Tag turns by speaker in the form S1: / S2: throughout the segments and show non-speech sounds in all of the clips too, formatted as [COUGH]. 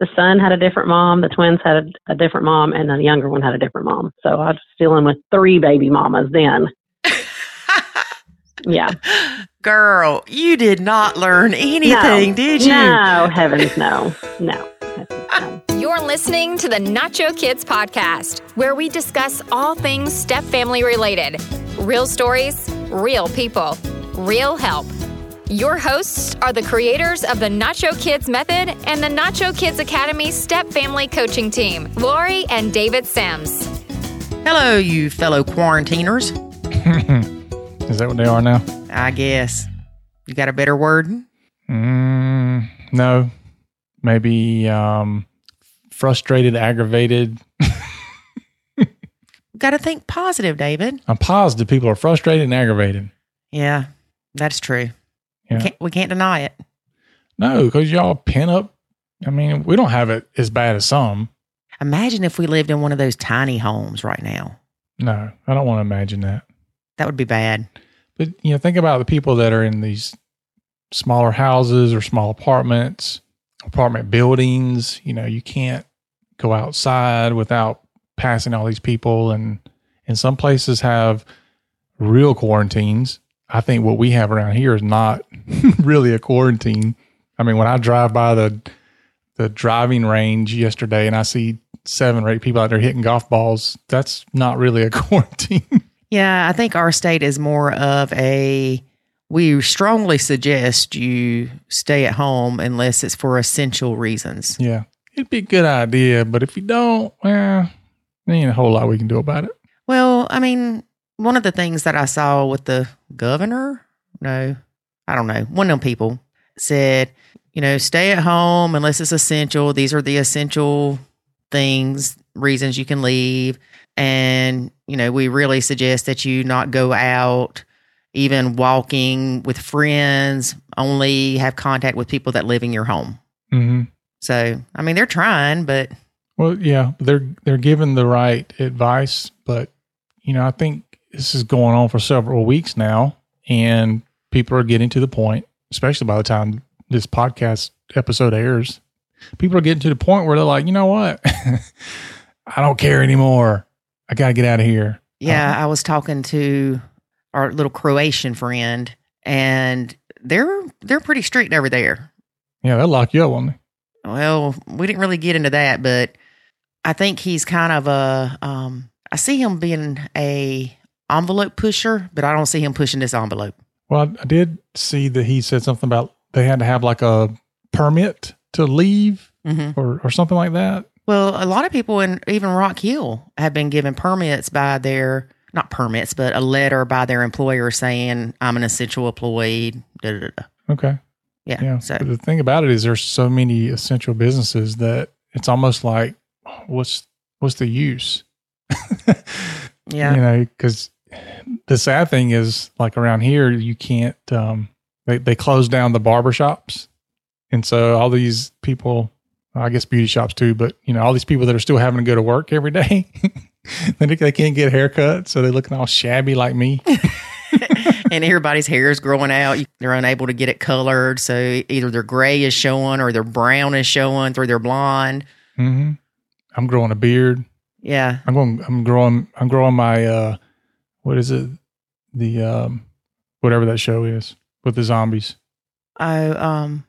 S1: the son had a different mom, the twins had a, a different mom, and the younger one had a different mom. So I was dealing with three baby mamas then. [LAUGHS] yeah.
S2: Girl, you did not learn anything,
S1: no,
S2: did you?
S1: No, heavens, no, no. no. [LAUGHS]
S3: You're listening to the Nacho Kids podcast, where we discuss all things step family related real stories, real people, real help. Your hosts are the creators of the Nacho Kids Method and the Nacho Kids Academy Step Family Coaching Team, Lori and David Sims.
S2: Hello, you fellow quarantiners. [LAUGHS]
S4: Is that what they are now?
S2: I guess. You got a better word?
S4: Mm, no. Maybe um, frustrated, aggravated. [LAUGHS]
S2: Got to think positive, David.
S4: I'm positive people are frustrated and aggravated.
S2: Yeah, that's true.
S4: Yeah.
S2: We, can't, we can't deny it.
S4: No, because y'all pin up. I mean, we don't have it as bad as some.
S2: Imagine if we lived in one of those tiny homes right now.
S4: No, I don't want to imagine that.
S2: That would be bad.
S4: But you know, think about the people that are in these smaller houses or small apartments, apartment buildings. You know, you can't go outside without passing all these people, and and some places have real quarantines. I think what we have around here is not [LAUGHS] really a quarantine. I mean, when I drive by the the driving range yesterday and I see seven or eight people out there hitting golf balls, that's not really a [LAUGHS] quarantine.
S2: Yeah, I think our state is more of a we strongly suggest you stay at home unless it's for essential reasons.
S4: Yeah, it'd be a good idea, but if you don't, well, there ain't a whole lot we can do about it.
S2: Well, I mean, one of the things that I saw with the governor, no, I don't know, one of them people said, you know, stay at home unless it's essential. These are the essential things, reasons you can leave. And, you know, we really suggest that you not go out, even walking with friends, only have contact with people that live in your home.
S4: Mm-hmm.
S2: So, I mean, they're trying, but
S4: Well, yeah, they're they're given the right advice, but you know, I think this is going on for several weeks now, and people are getting to the point, especially by the time this podcast episode airs, people are getting to the point where they're like, you know what, [LAUGHS] I don't care anymore. I got to get out of here.
S2: Yeah, I was talking to our little Croatian friend, and they're they're pretty strict over there.
S4: Yeah, they'll lock you up on me.
S2: Well, we didn't really get into that, but I think he's kind of a. Um, I see him being a envelope pusher, but I don't see him pushing this envelope.
S4: Well, I, I did see that he said something about they had to have like a permit to leave
S2: hmm
S4: or, or something like that.
S2: Well, a lot of people in even Rock Hill have been given permits by their not permits, but a letter by their employer saying I'm an essential employee. Da, da, da.
S4: Okay.
S2: Yeah.
S4: Yeah.
S2: So
S4: But the thing about it is there's so many essential businesses that it's almost like what's what's the use? [LAUGHS]
S2: yeah.
S4: You know, because the sad thing is like around here you can't um they, they close down the barber shops. And so all these people I guess beauty shops too, but you know, all these people that are still having to go to work every day, [LAUGHS] they, they can't get haircuts, so they're looking all shabby like me. [LAUGHS]
S2: and everybody's hair is growing out. They're unable to get it colored. So either their gray is showing or their brown is showing through their blonde.
S4: hmm I'm growing a beard.
S2: Yeah.
S4: I'm going. I'm growing. I'm growing my. uh What is it? The um, whatever that show is with the zombies,
S2: I um,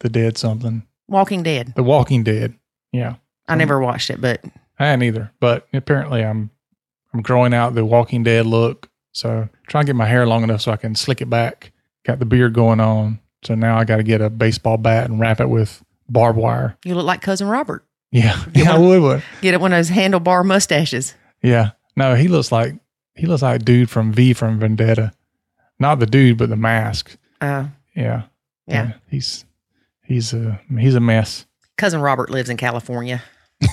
S4: the dead something,
S2: Walking Dead.
S4: the Walking Dead. Yeah,
S2: I never watched it, but
S4: I hadn't either, but apparently I'm I'm growing out the Walking Dead look. So try to get my hair long enough so I can slick it back. Got the beard going on. So now I got to get a baseball bat and wrap it with barbed wire.
S2: you look like cousin Robert.
S4: Yeah, [LAUGHS] yeah, I would. would.
S2: Get it one of those handlebar mustaches.
S4: Yeah. No, he looks like he looks like dude from V from Vendetta. Not the dude, but the mask.
S2: Uh,
S4: Yeah.
S2: yeah.
S4: He's he's a he's a mess.
S2: Cousin Robert lives in California. [LAUGHS]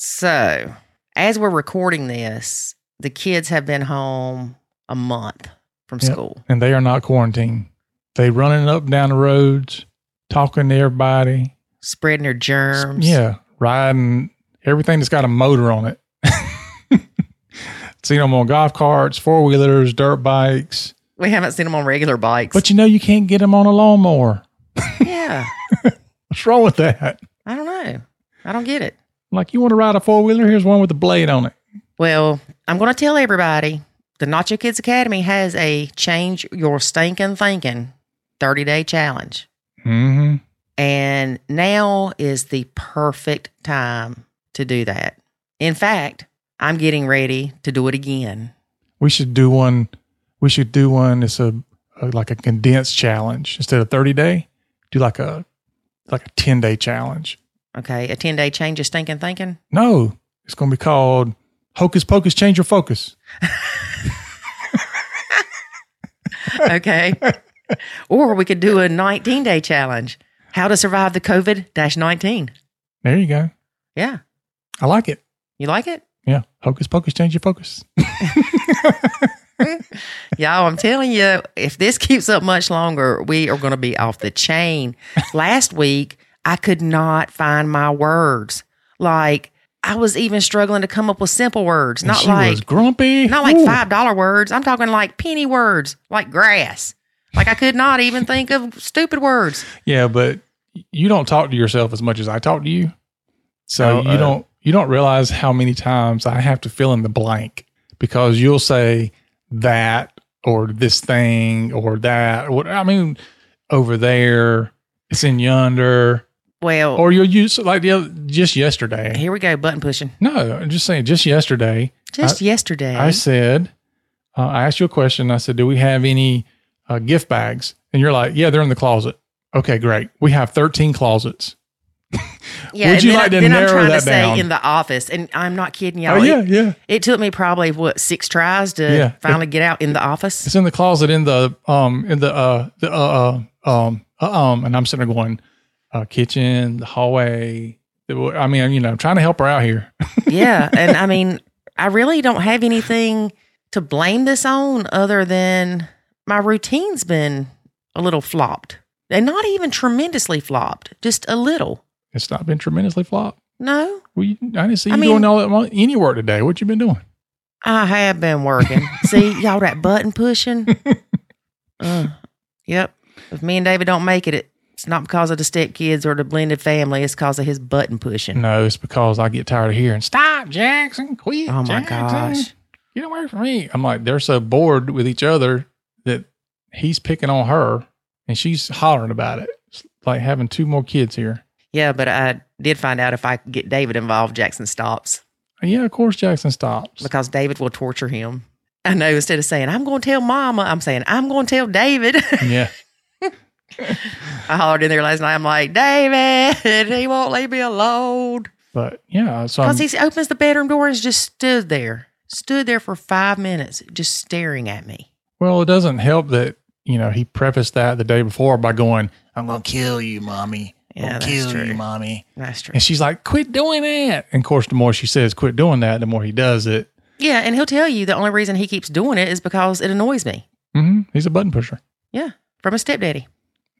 S2: So, as we're recording this, the kids have been home a month from
S4: Yep.
S2: school.
S4: and they are not quarantined. They running up and down the roads, talking to everybody.
S2: Spreading their germs.
S4: Yeah, riding everything that's got a motor on it. Seen them on golf carts, four wheelers, dirt bikes.
S2: We haven't seen them on regular bikes.
S4: But you know you can't get them on a lawnmower. [LAUGHS]
S2: yeah.
S4: What's wrong with that?
S2: I don't know. I don't get it.
S4: Like, you want to ride a four wheeler? Here's one with a blade on it.
S2: Well, I'm going to tell everybody the Nacho Kids Academy has a change your stinking thinking 30 day challenge.
S4: Mm-hmm.
S2: And now is the perfect time to do that. In fact, I'm getting ready to do it again.
S4: We should do one. We should do one. It's a, a like a condensed challenge instead of thirty day. Do like a like a ten day challenge.
S2: Okay. A 10 day change of stinking thinking.
S4: No, it's going to be called Hocus Pocus. Change your focus. [LAUGHS]
S2: Okay. or we could do a 19 day challenge. How to survive the COVID 19.
S4: There you go.
S2: Yeah.
S4: I like it.
S2: You like it?
S4: Yeah, Hocus Pocus. Change your focus. [LAUGHS]
S2: Y'all, I'm telling you, if this keeps up much longer, we are going to be off the chain. [LAUGHS] Last week, I could not find my words. Like, I was even struggling to come up with simple words,
S4: And
S2: not
S4: she
S2: like
S4: was grumpy.
S2: not like
S4: Ooh.
S2: five dollar words. I'm talking like penny words, like grass. Like I could not even think of stupid words.
S4: Yeah, but you don't talk to yourself as much as I talk to you. So
S2: Oh,
S4: you
S2: uh,
S4: don't you don't realize how many times I have to fill in the blank because you'll say that or this thing or that or what I mean over there it's in yonder
S2: Well,
S4: or you'll use like the other, just yesterday.
S2: here we go, button pushing.
S4: No, I'm just saying just yesterday
S2: Just yesterday.
S4: I said uh, I asked you a question. I said, "Do we have any uh, gift bags?" And you're like, "Yeah, they're in the closet." Okay, great. We have 13 closets.
S2: Yeah,
S4: would
S2: and
S4: you like to
S2: then I'm trying
S4: that
S2: to say
S4: down?
S2: in the office, and I'm not kidding y'all.
S4: Oh yeah,
S2: It,
S4: yeah.
S2: it took me probably what six tries to
S4: Yeah.
S2: finally get out in the office.
S4: It's in the closet in the um in the uh the uh, uh um uh, um and I'm sitting there going uh kitchen, the hallway. I mean, you know, trying to help her out here. [LAUGHS]
S2: yeah, and I mean, I really don't have anything to blame this on other than my routine's been a little flopped, and not even tremendously flopped, just a little.
S4: It's not been tremendously flop.
S2: No,
S4: Well, I didn't see
S2: I
S4: you
S2: mean-
S4: doing all that any work today. What you been doing?
S2: I have been working. [LAUGHS] See, y'all that button pushing. [LAUGHS] Uh, yep. If me and David don't make it, it, it's not because of the step kids or the blended family. It's because of his button pushing.
S4: No, it's because I get tired of hearing "Stop, Jackson! Quit!"
S2: Oh my
S4: Jackson.
S2: gosh.
S4: get away from me. I'm like, they're so bored with each other that he's picking on her and she's hollering about it. It's like having two more kids here.
S2: Yeah, but I did find out if I could get David involved, Jackson stops
S4: Yeah, of course Jackson stops.
S2: because David will torture him. I know instead of saying, I'm going to tell mama, I'm saying, I'm going to tell David. [LAUGHS]
S4: yeah.
S2: I hollered in there last night. I'm like, David, he won't leave me alone.
S4: But yeah, so
S2: Because he opens the bedroom door and just stood there, stood there for five minutes, just staring at me.
S4: well, it doesn't help that, you know, he prefaced that the day before by going, I'm going to kill you, mommy. I'm
S2: Yeah,
S4: gonna
S2: that's
S4: kill
S2: true.
S4: you, mommy.
S2: That's true.
S4: And she's like, quit doing that. And of course, the more she says, quit doing that, the more he does it.
S2: Yeah, and he'll tell you the only reason he keeps doing it is because it annoys me.
S4: hmm He's a button pusher.
S2: Yeah, from a stepdaddy.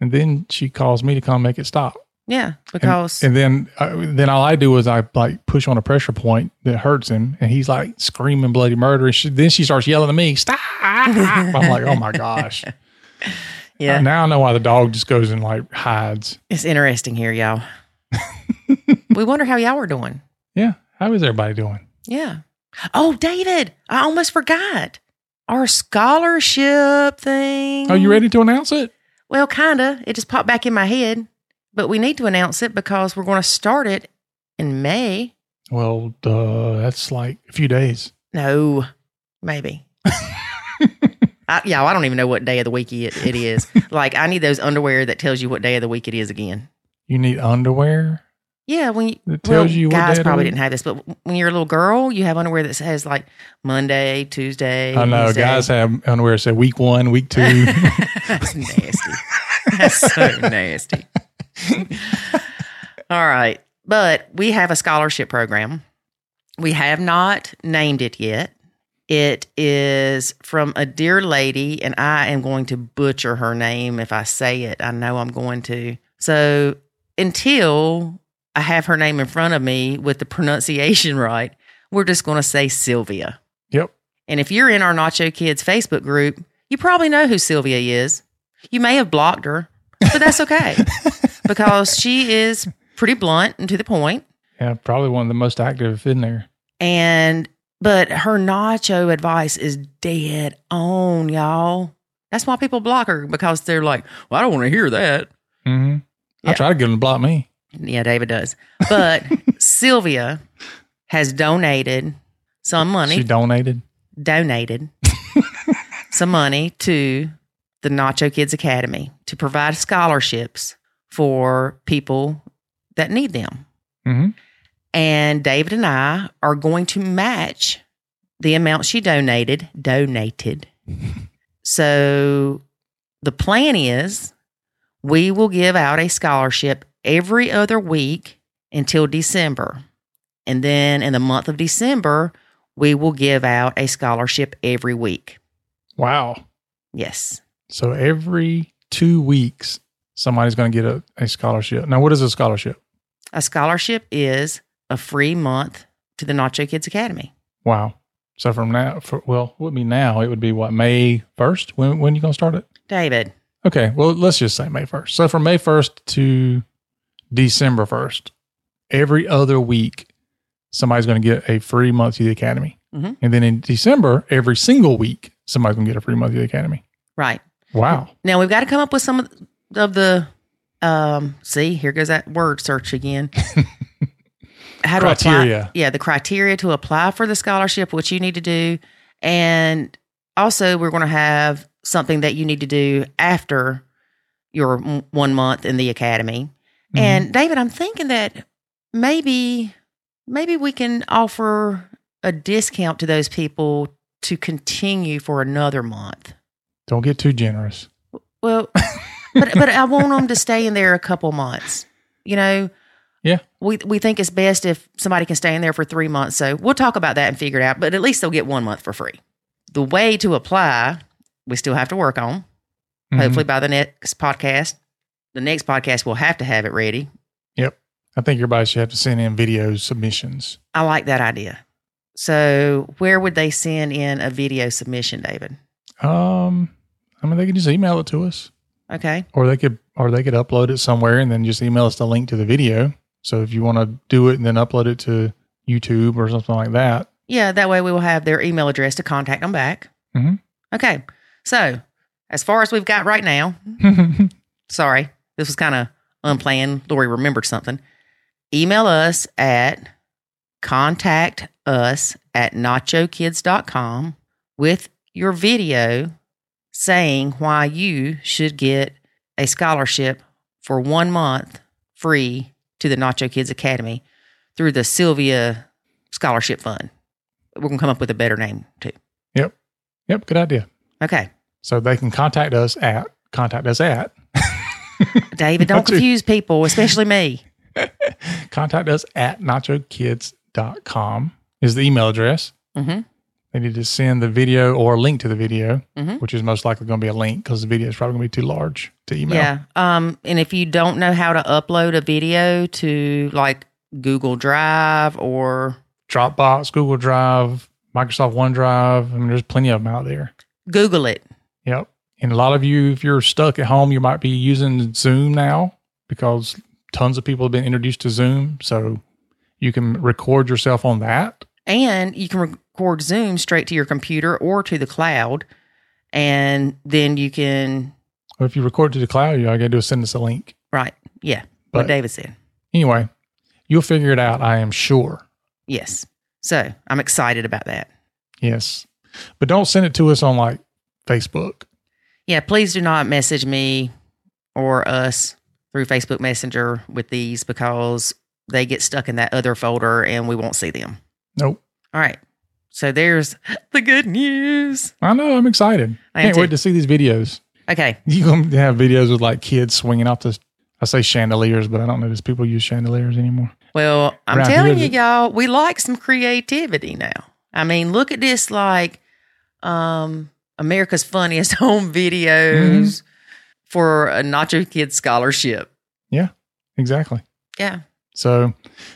S4: And then she calls me to come make it stop.
S2: Yeah,
S4: And-
S2: because
S4: and, then uh, then all I do is I like push on a pressure point that hurts him, and he's like screaming bloody murder. And she, then she starts yelling at me, "Stop!" [LAUGHS] I'm like, "Oh my gosh!" [LAUGHS]
S2: yeah,
S4: Now I know why the dog just goes and like hides.
S2: it's interesting here, y'all. [LAUGHS] we wonder how y'all are doing.
S4: Yeah, how is everybody doing?
S2: Yeah. Oh, David, I almost forgot our scholarship thing.
S4: Are you ready to announce it?
S2: Well, kinda. It just popped back in my head, but we need to announce it because we're going to start it in May.
S4: Well, uh, that's like a few days.
S2: No, maybe. [LAUGHS] I, yeah, I don't even know what day of the week it, it is. [LAUGHS] like, I need those underwear that tells you what day of the week it is again.
S4: You need underwear.
S2: Yeah, when you,
S4: That tells
S2: well,
S4: you what
S2: guys probably didn't have this, but when you're a little girl, you have underwear that says like Monday, Tuesday.
S4: I know
S2: Wednesday.
S4: guys have underwear that say week one, week two. [LAUGHS]
S2: That's [LAUGHS] nasty. That's so nasty. All right. But we have a scholarship program. We have not named it yet. It is from a dear lady, and I am going to butcher her name if I say it. I know I'm going to. So until I have her name in front of me with the pronunciation [LAUGHS] right, we're just going to say Sylvia.
S4: yep.
S2: And if you're in our Nacho Kids Facebook group, you probably know who Sylvia is. You may have blocked her, but that's okay. [LAUGHS] because she is pretty blunt and to the point.
S4: Yeah, probably one of the most active in there.
S2: And but her nacho advice is dead on, y'all. That's why people block her because they're like, "Well, I don't want to hear that."
S4: hmm I try to get them to block me.
S2: Yeah, David does. But [LAUGHS] Sylvia has donated some money.
S4: She donated.
S2: donated [LAUGHS] some money to the Nacho Kids Academy to provide scholarships for people that need them.
S4: hmm
S2: And David and I are going to match the amount she donated, donated. [LAUGHS] so the plan is we will give out a scholarship every other week until December. And then in the month of December, we will give out a scholarship every week.
S4: Wow.
S2: Yes.
S4: So every two weeks, somebody's going to get a, a scholarship. Now, what is a scholarship?
S2: A scholarship is a free month to the Nacho Kids Academy.
S4: Wow. So from now, for, well, it would be now. It would be what May first. When when you going to start it?
S2: David,
S4: Okay. Well, let's just say May first. So from May first to December first, every other week, somebody's going to get a free month to the academy,
S2: Mhm.
S4: and then in December, every single week, somebody's going to get a free month to the academy.
S2: right.
S4: Wow.
S2: Now we've got to come up with some of the, of the um see, here goes that word search again. [LAUGHS] How to
S4: Criteria.
S2: apply yeah, the criteria to apply for the scholarship, what you need to do. And also we're going to have something that you need to do after your m- one month in the academy.
S4: Mhm.
S2: And David, I'm thinking that maybe maybe we can offer a discount to those people to continue for another month.
S4: Don't get too generous.
S2: Well, but but I want them to stay in there a couple months. You know.
S4: Yeah.
S2: We we think it's best if somebody can stay in there for three months. So we'll talk about that and figure it out. But at least they'll get one month for free. The way to apply, we still have to work on.
S4: Mhm.
S2: Hopefully by the next podcast, the next podcast we'll have to have it ready. Yep.
S4: I think everybody should have to send in video submissions.
S2: I like that idea. So where would they send in a video submission, David?
S4: Um, I mean, they could just email it to us,
S2: Okay.
S4: or they could, or they could upload it somewhere and then just email us the link to the video. So if you want to do it and then upload it to YouTube or something like that,
S2: Yeah, that way we will have their email address to contact them back.
S4: Mhm.
S2: Okay. So, as far as we've got right now, [LAUGHS] sorry, this was kind of unplanned. Lori remembered something. Email us at contact us at nachokids.com with your video saying why you should get a scholarship for one month free to the Nacho Kids Academy through the Sylvia Scholarship Fund. We're going to come up with a better name too.
S4: yep, yep, good idea.
S2: Okay.
S4: So they can contact us at contact us at [LAUGHS]
S2: David, don't confuse people, especially me. [LAUGHS]
S4: contact us at nachokids.com is the email address.
S2: hmm
S4: They need to send the video or a link to the video,
S2: Mhm.
S4: which is most likely going to be a link because the video is probably going to be too large to email.
S2: Yeah. Um, and if you don't know how to upload a video to like Google Drive or
S4: Dropbox, Google Drive, Microsoft OneDrive. I mean, there's plenty of them out there.
S2: Google it.
S4: Yep. And a lot of you, if you're stuck at home, you might be using Zoom now because tons of people have been introduced to Zoom. So you can record yourself on that.
S2: And you can record Zoom straight to your computer or to the cloud. And then you can,
S4: Or if you record to the cloud, you all you gotta do is send us a link.
S2: right. Yeah.
S4: But-
S2: what David said.
S4: Anyway, you'll figure it out, I am sure.
S2: Yes. So I'm excited about that.
S4: Yes. But don't send it to us on like Facebook.
S2: Yeah, please do not message me or us through Facebook Messenger with these because they get stuck in that other folder and we won't see them.
S4: Nope.
S2: All right. So there's the good news.
S4: I know. I'm excited.
S2: I
S4: Can't
S2: too.
S4: wait to see these videos.
S2: Okay.
S4: You're going to have videos with like kids swinging off the, I say chandeliers, but I don't know. Does people use chandeliers anymore?
S2: Well, I'm
S4: Around
S2: telling you, y'all, we like some creativity now. I mean, look at this like um America's funniest [LAUGHS] home videos for a Nacho Kids scholarship.
S4: Yeah, exactly.
S2: Yeah.
S4: So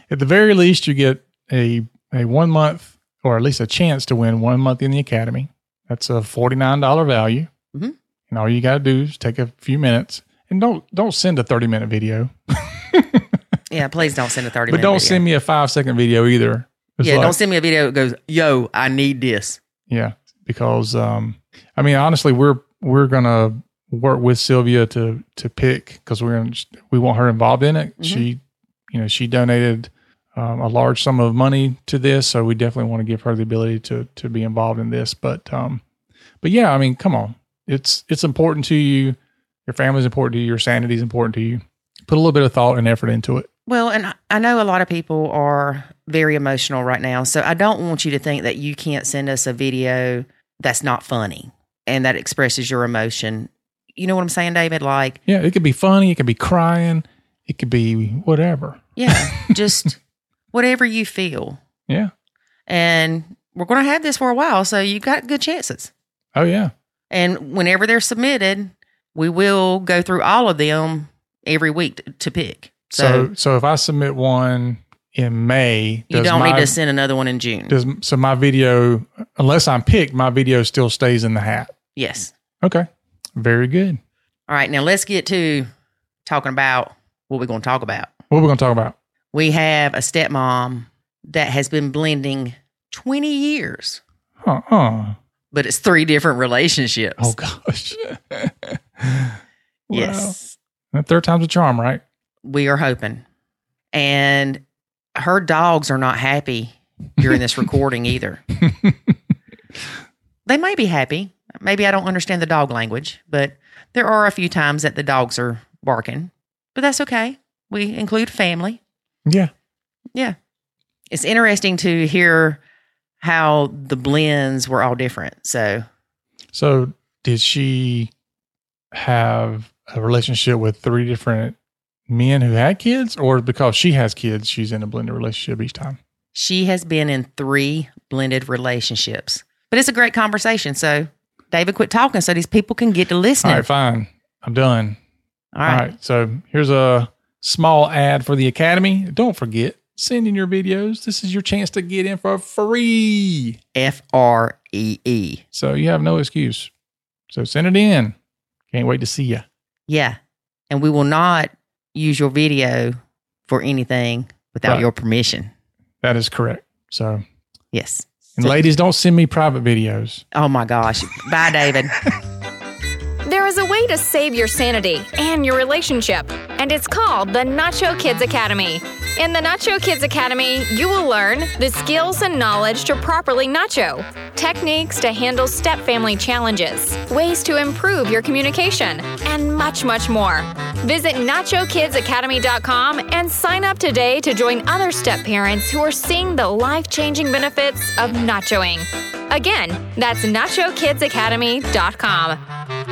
S4: at the very least, you get a, a one month or at least a chance to win one month in the academy. That's a $49 value.
S2: Mhm.
S4: And all you got to do is take a few minutes And don't don't send a 30 minute video. [LAUGHS]
S2: Yeah, please don't send a 30
S4: But
S2: minute But
S4: don't
S2: video.
S4: send me a five second video either. It's
S2: yeah,
S4: like-
S2: don't send me a video that goes, yo, I need this.
S4: Yeah, because um, I mean, honestly, we're we're gonna work with Sylvia to to pick because we're gonna, we want her involved in it.
S2: Mhm.
S4: She, you know, she donated um, a large sum of money to this, so we definitely want to give her the ability to to be involved in this. But um, but yeah, I mean, come on, it's it's important to you. Your family's important to you. Your sanity is important to you. Put a little bit of thought and effort into it.
S2: Well, and I- I know a lot of people are very emotional right now. So I don't want you to think that you can't send us a video that's not funny and that expresses your emotion. You know what I'm saying, David? Like,
S4: Yeah, it could be funny. It could be crying. It could be whatever.
S2: yeah, just [LAUGHS] whatever you feel.
S4: Yeah.
S2: And we're going to have this for a while. So you've got good chances.
S4: Oh yeah.
S2: And whenever they're submitted, we will go through all of them every week to pick. So,
S4: So, so if I submit one in May,
S2: you don't
S4: my,
S2: need to send another one in June.
S4: Does so my video, unless I'm picked, my video still stays in the hat.
S2: yes.
S4: Okay, very good.
S2: All right, now let's get to talking about what we're going to talk about.
S4: What we're going to talk about?
S2: We have a stepmom that has been blending 20 years,
S4: Huh? huh.
S2: but it's three different relationships.
S4: Oh gosh. [LAUGHS]
S2: yes.
S4: The third time's a charm, right?
S2: we are hoping. And her dogs are not happy during this [LAUGHS] recording either. They may be happy. Maybe I don't understand the dog language, but there are a few times that the dogs are barking, but that's okay. We include family.
S4: Yeah.
S2: Yeah. It's interesting to hear how the blends were all different. So,
S4: So did she have a relationship with three different men who had kids, or because she has kids, she's in a blended relationship each time?
S2: she has been in three blended relationships. But it's a great conversation. So, David, quit talking so these people can get to listening.
S4: right, fine. I'm done.
S2: all right.
S4: All right. So here's a small ad for the Academy. Don't forget, send in your videos. This is your chance to get in for free.
S2: F R E E.
S4: So you have no excuse. So send it in. Can't wait to see you.
S2: Yeah. And we will not use your video for anything without
S4: Right.
S2: your permission.
S4: That is correct. So,
S2: Yes.
S4: and
S2: So-
S4: ladies, don't send me private videos.
S2: Oh my gosh. Bye, David. [LAUGHS]
S3: Is a way to save your sanity and your relationship, and it's called the Nacho Kids Academy. In the Nacho Kids Academy, you will learn the skills and knowledge to properly nacho, techniques to handle step family challenges, ways to improve your communication, and much, much more. Visit NachoKidsAcademy.com and sign up today to join other step parents who are seeing the life changing benefits of nachoing. Again, that's NachoKidsAcademy.com.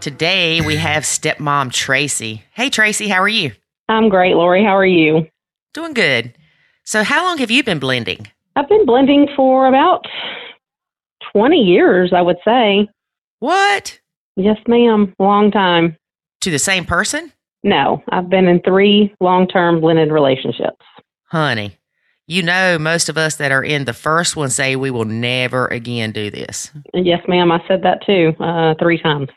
S2: Today we have stepmom Tracy. Hey, Tracy, how are you?
S1: I'm great, Lori. How are you?
S2: Doing good. So, how long have you been blending?
S1: I've been blending for about 20 years, I would say.
S2: What?
S1: Yes, ma'am. Long time.
S2: To the same person?
S1: No, I've been in three long term blended relationships.
S2: Honey, you know, most of us that are in the first one say we will never again do this.
S1: Yes, ma'am. I said that too, uh, three times.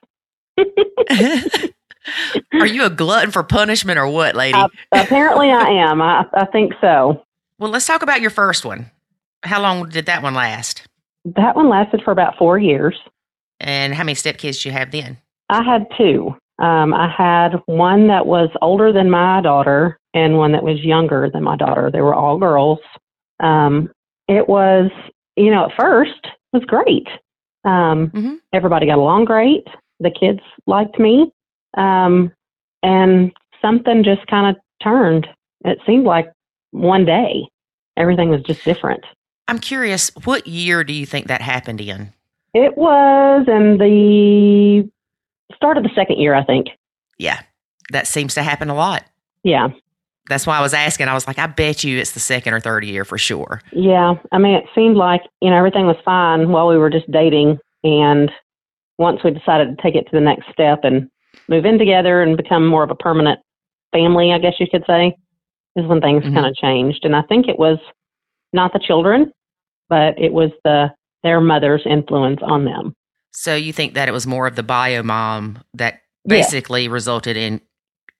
S1: [LAUGHS]
S2: are you a glutton for punishment or what, lady?
S1: Uh, apparently, I am. I, I think so.
S2: well, let's talk about your first one. How long did that one last?
S1: That one lasted for about four years.
S2: And how many stepkids did you have then?
S1: I had two. Um, I had one that was older than my daughter and one that was younger than my daughter. They were all girls. Um, it was, you know, at first it was great. Um,
S2: Mhm.
S1: Everybody got along great. The kids liked me. Um, and something just kind of turned. It seemed like one day everything was just different.
S2: I'm curious, what year do you think that happened in?
S1: It was in the start of the second year, I think.
S2: Yeah, that seems to happen a lot.
S1: Yeah.
S2: That's why I was asking. I was like, I bet you it's the second or third year for sure.
S1: Yeah, I mean, it seemed like you know everything was fine while we were just dating, and once we decided to take it to the next step and move in together and become more of a permanent family, I guess you could say, is when things
S2: Mhm.
S1: kind of changed. And I think it was not the children, but it was the their mother's influence on them.
S2: So you think that it was more of the bio mom that
S1: Yeah.
S2: basically resulted in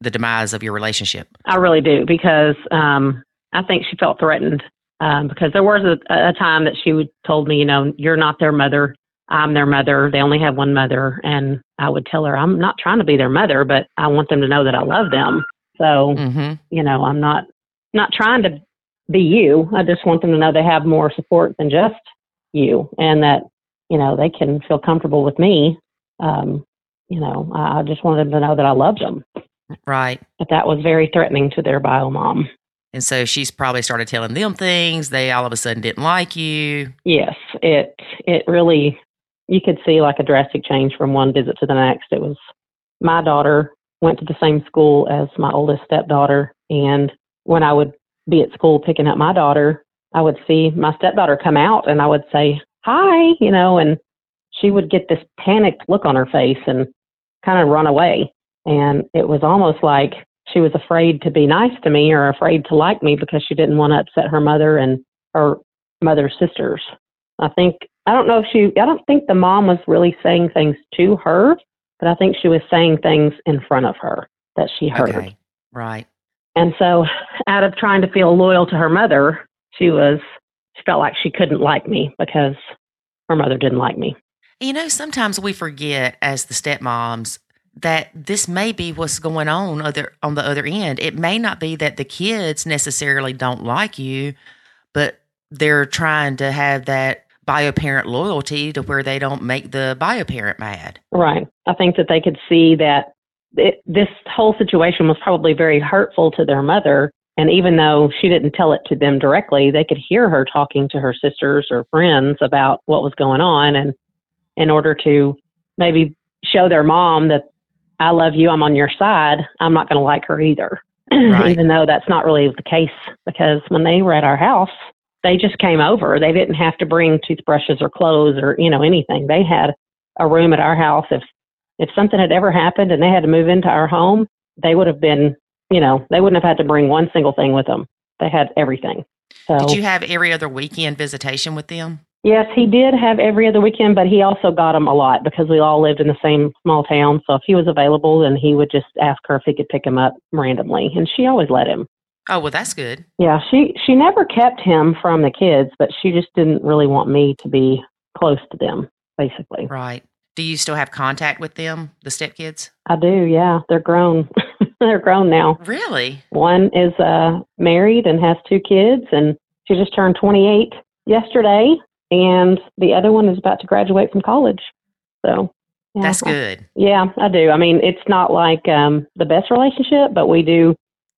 S2: the demise of your relationship.
S1: I really do because um, I think she felt threatened um, because there was a, a time that she would told me, you know, you're not their mother. I'm their mother. They only have one mother, and I would tell her I'm not trying to be their mother, but I want them to know that I love them. So
S2: Mm-hmm.
S1: you know, I'm not not trying to be you. I just want them to know they have more support than just you, and that you know they can feel comfortable with me. Um, you know, I I just wanted them to know that I love them.
S2: Right.
S1: But that was very threatening to their bio mom.
S2: And so she's probably started telling them things. They all of a sudden didn't like you.
S1: Yes, it it really you could see like a drastic change from one visit to the next. It was my daughter went to the same school as my oldest stepdaughter and when I would be at school picking up my daughter, I would see my stepdaughter come out and I would say, "Hi," you know, and she would get this panicked look on her face and kind of run away. And it was almost like she was afraid to be nice to me or afraid to like me because she didn't want to upset her mother and her mother's sisters. I think I don't know if she I don't think the mom was really saying things to her, but I think she was saying things in front of her that she heard.
S2: Okay. Right.
S1: And so out of trying to feel loyal to her mother, she was she felt like she couldn't like me because her mother didn't like me.
S2: You know, sometimes we forget as the stepmoms that this may be what's going on other on the other end. It may not be that the kids necessarily don't like you, but they're trying to have that bio parent loyalty to where they don't make the bio parent mad.
S1: Right. I think that they could see that it, this whole situation was probably very hurtful to their mother. And even though she didn't tell it to them directly, they could hear her talking to her sisters or friends about what was going on. And in order to maybe show their mom that I love you, I'm on your side, I'm not going to like her either. [CLEARS THROAT]
S2: Right.
S1: even though that's not really the case because when they were at our house, they just came over. They didn't have to bring toothbrushes or clothes or, you know, anything. They had a room at our house. If if something had ever happened and they had to move into our home, they would have been, you know, they wouldn't have had to bring one single thing with them. They had everything. So
S2: Did you have every other weekend visitation with them?
S1: yes, he did have every other weekend, but he also got them a lot because we all lived in the same small town. So if he was available, then he would just ask her if he could pick him up randomly, and she always let him.
S2: Oh, well, that's good.
S1: Yeah, she she never kept him from the kids, but she just didn't really want me to be close to them, basically.
S2: Right. Do you still have contact with them, the stepkids?
S1: I do, yeah. They're grown. [LAUGHS] They're grown now.
S2: Really?
S1: One is uh married and has two kids and she just turned 28 yesterday and the other one is about to graduate from college. So, yeah,
S2: That's
S1: I-
S2: good.
S1: Yeah, I do. I mean, it's not like um the best relationship, but we do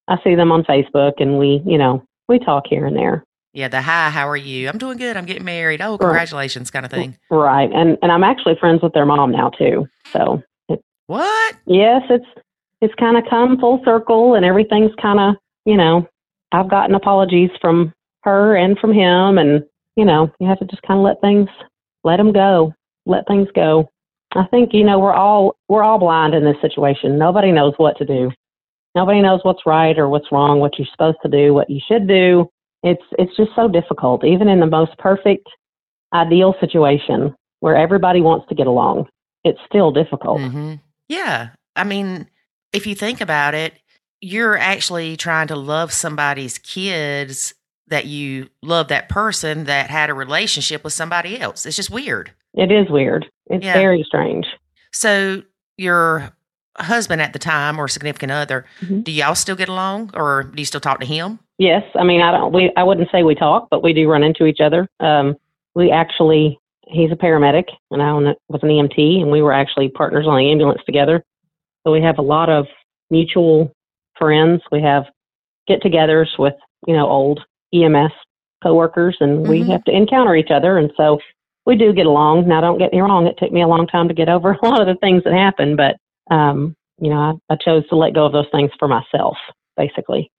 S1: I see them on Facebook and we, you know, we talk here and there.
S2: Yeah, the hi, how are you? I'm doing good. I'm getting married. Oh, congratulations, kind of thing.
S1: Right. And and I'm actually friends with their mom now too. So,
S2: What?
S1: yes, it's it's kind of come full circle and everything's kind of, you know, I've gotten apologies from her and from him and, you know, you have to just kind of let things let them go. Let things go. I think, you know, we're all we're all blind in this situation. Nobody knows what to do. Nobody knows what's right or what's wrong, what you're supposed to do, what you should do. It's it's just so difficult even in the most perfect ideal situation where everybody wants to get along. It's still difficult.
S2: hmm Yeah. I mean, if you think about it, you're actually trying to love somebody's kids that you love that person that had a relationship with somebody else. It's just weird.
S1: It is weird. It's
S2: Yeah.
S1: very strange.
S2: So, your husband at the time or significant other,
S1: Mhm.
S2: do y'all still get along or do you still talk to him?
S1: Yes, I mean I don't we I wouldn't say we talk, but we do run into each other. Um we actually he's a paramedic and I was an EMT and we were actually partners on the ambulance together. So we have a lot of mutual friends. We have get-togethers with, you know, old EMS coworkers and we
S2: Mhm.
S1: have to encounter each other and so we do get along. Now don't get me wrong, it took me a long time to get over [LAUGHS] a lot of the things that happened, but um you know, I, I chose to let go of those things for myself, basically,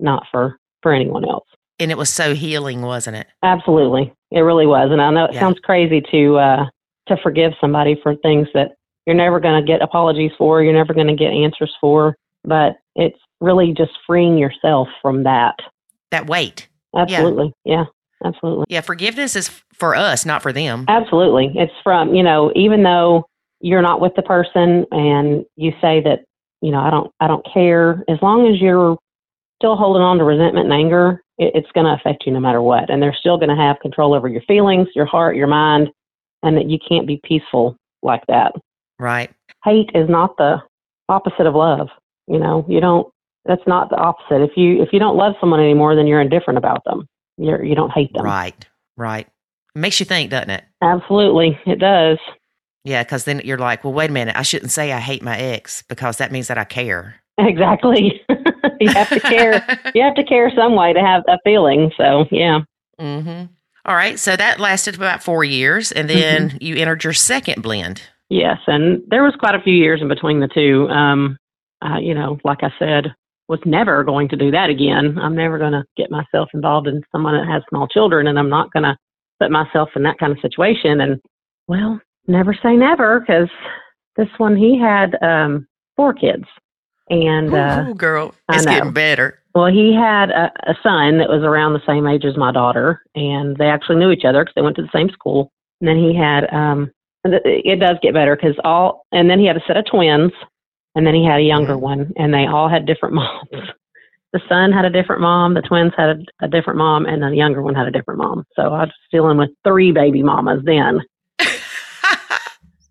S1: not for for anyone else.
S2: And it was so healing, wasn't it?
S1: Absolutely, it really was. And I know it
S2: Yeah.
S1: sounds crazy to uh, to forgive somebody for things that you're never going to get apologies for, you're never going to get answers for, but it's really just freeing yourself from that.
S2: That weight.
S1: Absolutely, yeah, absolutely,
S2: Yeah, forgiveness is for us, not for them.
S1: absolutely. It's from you know, even though you're not with the person and you say that you know, I don't, I don't care as long as you're still holding on to resentment and anger. It, it's going to affect you no matter what, and they're still going to have control over your feelings, your heart, your mind, and that you can't be peaceful like that.
S2: Right.
S1: Hate is not the opposite of love. You know, you don't. That's not the opposite. If you if you don't love someone anymore, then you're indifferent about them. You're you don't hate them.
S2: Right. Right. Makes you think, doesn't it?
S1: Absolutely, it does.
S2: Yeah, because then you're like, well, wait a minute. I shouldn't say I hate my ex because that means that I care.
S1: Exactly. [LAUGHS] you have to care. [LAUGHS] you have to care some way to have a feeling. So yeah.
S2: Mm-hmm. All right. So that lasted about four years, and then you entered your second blend.
S1: Yes, and there was quite a few years in between the two. Um, uh, you know, like I said, was never going to do that again. I'm never going to get myself involved in someone that has small children, and I'm not going to put myself in that kind of situation. And well, never say never, because this one he had um, four kids, and uh,
S2: Ooh, girl, it's getting better.
S1: well, he had a, a son that was around the same age as my daughter, and they actually knew each other because they went to the same school. And then he had, um, it does get better because all, and then he had a set of twins, and then he had a younger
S2: Mhm.
S1: one, and they all had different [LAUGHS] moms. The son had a different mom, the twins had a, a different mom, and the younger one had a different mom. So I was dealing with three baby mamas then.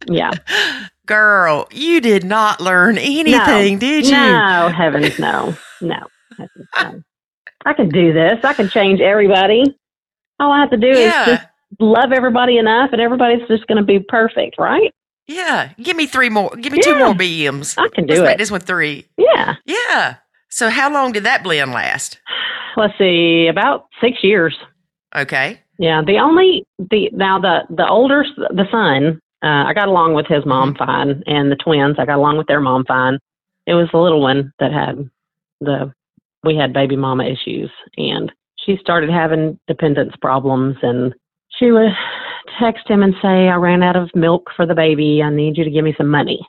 S1: Yeah. [LAUGHS]
S2: Girl, you did not learn anything, did you?
S1: No, heavens, no, no, heavens, no. I can do this. I can change everybody. All I have to do is just love everybody enough, and everybody's just going to be perfect, right?
S2: Yeah. Give me three more. Give me two more BMs.
S1: I can
S2: Let's
S1: do
S2: make
S1: it.
S2: this one three.
S1: Yeah.
S2: Yeah. So how long did that blend last? [SIGHS]
S1: Let's see, about six years.
S2: Okay.
S1: Yeah. The only the now the the older the son, uh, I got along with his mom fine, and the twins, I got along with their mom fine. It was the little one that had the we had baby mama issues, and she started having dependence problems, and she would text him and say, "I ran out of milk for the baby. I need you to give me some money,"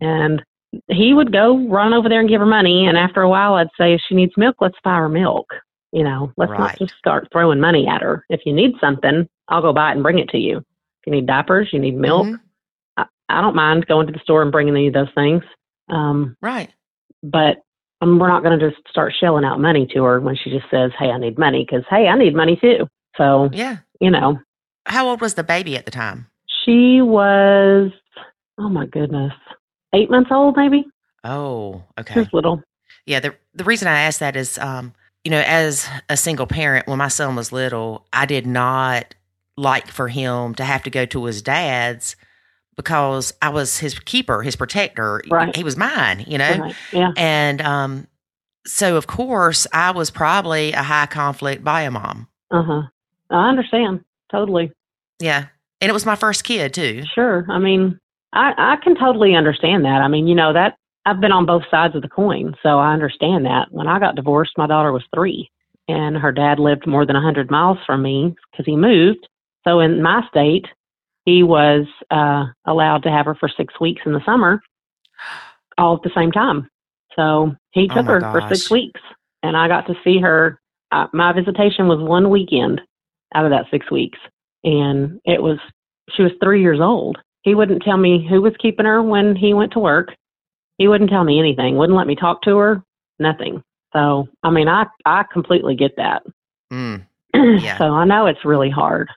S1: and he would go run over there and give her money. And after a while, I'd say, if she needs milk, let's buy her milk. You know, let's
S2: Right.
S1: not just start throwing money at her. If you need something, I'll go buy it and bring it to you. You need diapers, you need milk.
S2: Mhm.
S1: I, I don't mind going to the store and bringing any of those things. Um,
S2: Right.
S1: but um, we're not going to just start shelling out money to her when she just says, "Hey, I need money," because hey, I need money too. So
S2: Yeah.
S1: you know,
S2: How old was the baby at the time?
S1: she was, oh my goodness, eight months old, maybe.
S2: Oh,
S1: She
S2: okay.
S1: was little.
S2: Yeah, the the reason I asked that is, um, you know, as a single parent, when my son was little, I did not like for him to have to go to his dad's because I was his keeper, his protector.
S1: Right.
S2: He was mine, you know.
S1: Right. Yeah.
S2: And um, so, of course, I was probably a high conflict bio mom.
S1: Uh huh. I understand totally.
S2: Yeah, and it was my first kid too.
S1: Sure. I mean, I I can totally understand that. I mean, you know that I've been on both sides of the coin, so I understand that. When I got divorced, my daughter was three, and her dad lived more than a hundred miles from me because he moved. So in my state, he was uh, allowed to have her for six weeks in the summer, all at the same time. So he
S2: Oh
S1: took
S2: my
S1: her for six weeks, and I got to see her. Uh, my visitation was one weekend out of that six weeks, and it was she was three years old. He wouldn't tell me who was keeping her when he went to work. He wouldn't tell me anything. Wouldn't let me talk to her. Nothing. So I mean, I I completely get that.
S2: Mm. [CLEARS THROAT] Yeah.
S1: so I know it's really hard,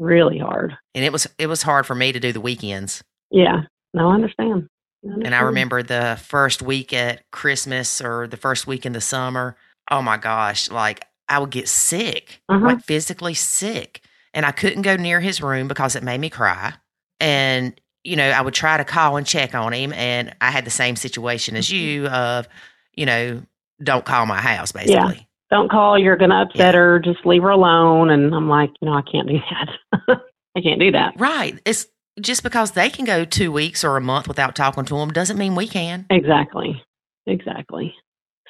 S1: really hard.
S2: And it was it was hard for me to do the weekends.
S1: Yeah. No, I understand.
S2: And I remember the first week at Christmas or the first week in the summer. Oh my gosh, like I would get sick,
S1: Uh-huh.
S2: like physically sick. And I couldn't go near his room because it made me cry. And, you know, I would try to call and check on him. And I had the same situation as you of, you know, don't call my house, basically.
S1: Don't call. You're going to upset
S2: Yeah.
S1: her. Just leave her alone. And I'm like, you know, I can't do that. [LAUGHS] I can't do that.
S2: Right. It's just because they can go two weeks or a month without talking to them doesn't mean we can.
S1: Exactly. Exactly.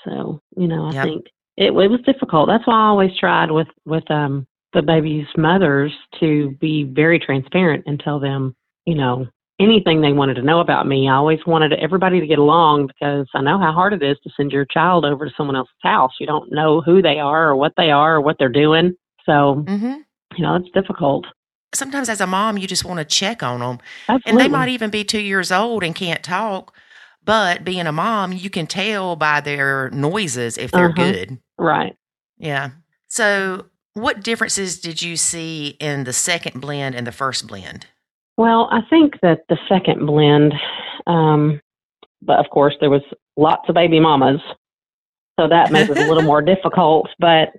S1: So, you know, I
S2: Yep.
S1: think it, it was difficult. That's why I always tried with, with, um, the baby's mothers to be very transparent and tell them, you know, anything they wanted to know about me. I always wanted everybody to get along because I know how hard it is to send your child over to someone else's house. You don't know who they are or what they are or what they're doing. So,
S2: hmm
S1: you know, it's difficult.
S2: Sometimes as a mom, you just want to check on them.
S1: Absolutely.
S2: And they might even be two years old and can't talk, But being a mom, you can tell by their noises if they're
S1: Uh-huh.
S2: good.
S1: Right.
S2: Yeah. So, what differences did you see in the second blend and the first blend?
S1: Well, I think that the second blend, um, but of course there was lots of baby mamas, so that made it a little more [LAUGHS] difficult. But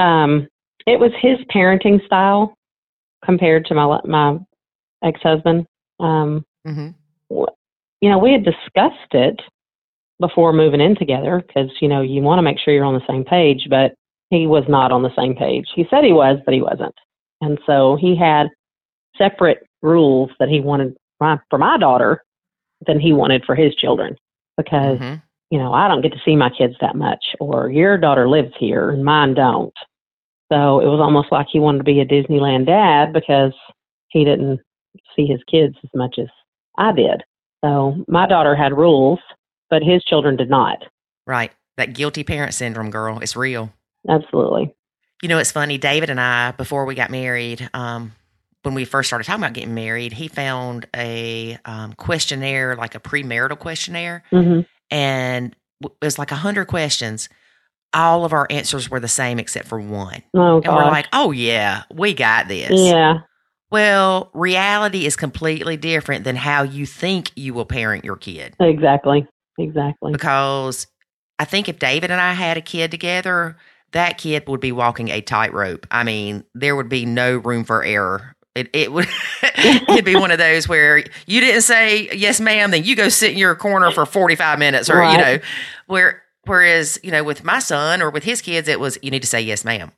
S1: um, it was his parenting style compared to my my ex husband. Um,
S2: hmm
S1: you know, we had discussed it before moving in together because you know you want to make sure you're on the same page, but he was not on the same page. He said he was, but he wasn't, and so he had separate rules that he wanted my, for my daughter than he wanted for his children because
S2: hmm
S1: you know I don't get to see my kids that much, or your daughter lives here and mine don't. So it was almost like he wanted to be a Disneyland dad because he didn't see his kids as much as I did. So my daughter had rules, but his children did not.
S2: Right. That guilty parent syndrome, girl. It's real.
S1: Absolutely.
S2: You know, it's funny. David and I, before we got married, um, when we first started talking about getting married, he found a um, questionnaire, like a premarital questionnaire,
S1: hmm
S2: and w- it was like a hundred questions. All of our answers were the same except for one,
S1: Oh
S2: and we're like, "Oh yeah, we got this."
S1: yeah.
S2: Well, reality is completely different than how you think you will parent your kid.
S1: Exactly. Exactly.
S2: Because I think if David and I had a kid together, that kid would be walking a tightrope. I mean, there would be no room for error. It, it would [LAUGHS] it'd be one of those where you didn't say yes ma'am then you go sit in your corner for 45 minutes or you know where whereas you know with my son or with his kids it was you need to say yes ma'am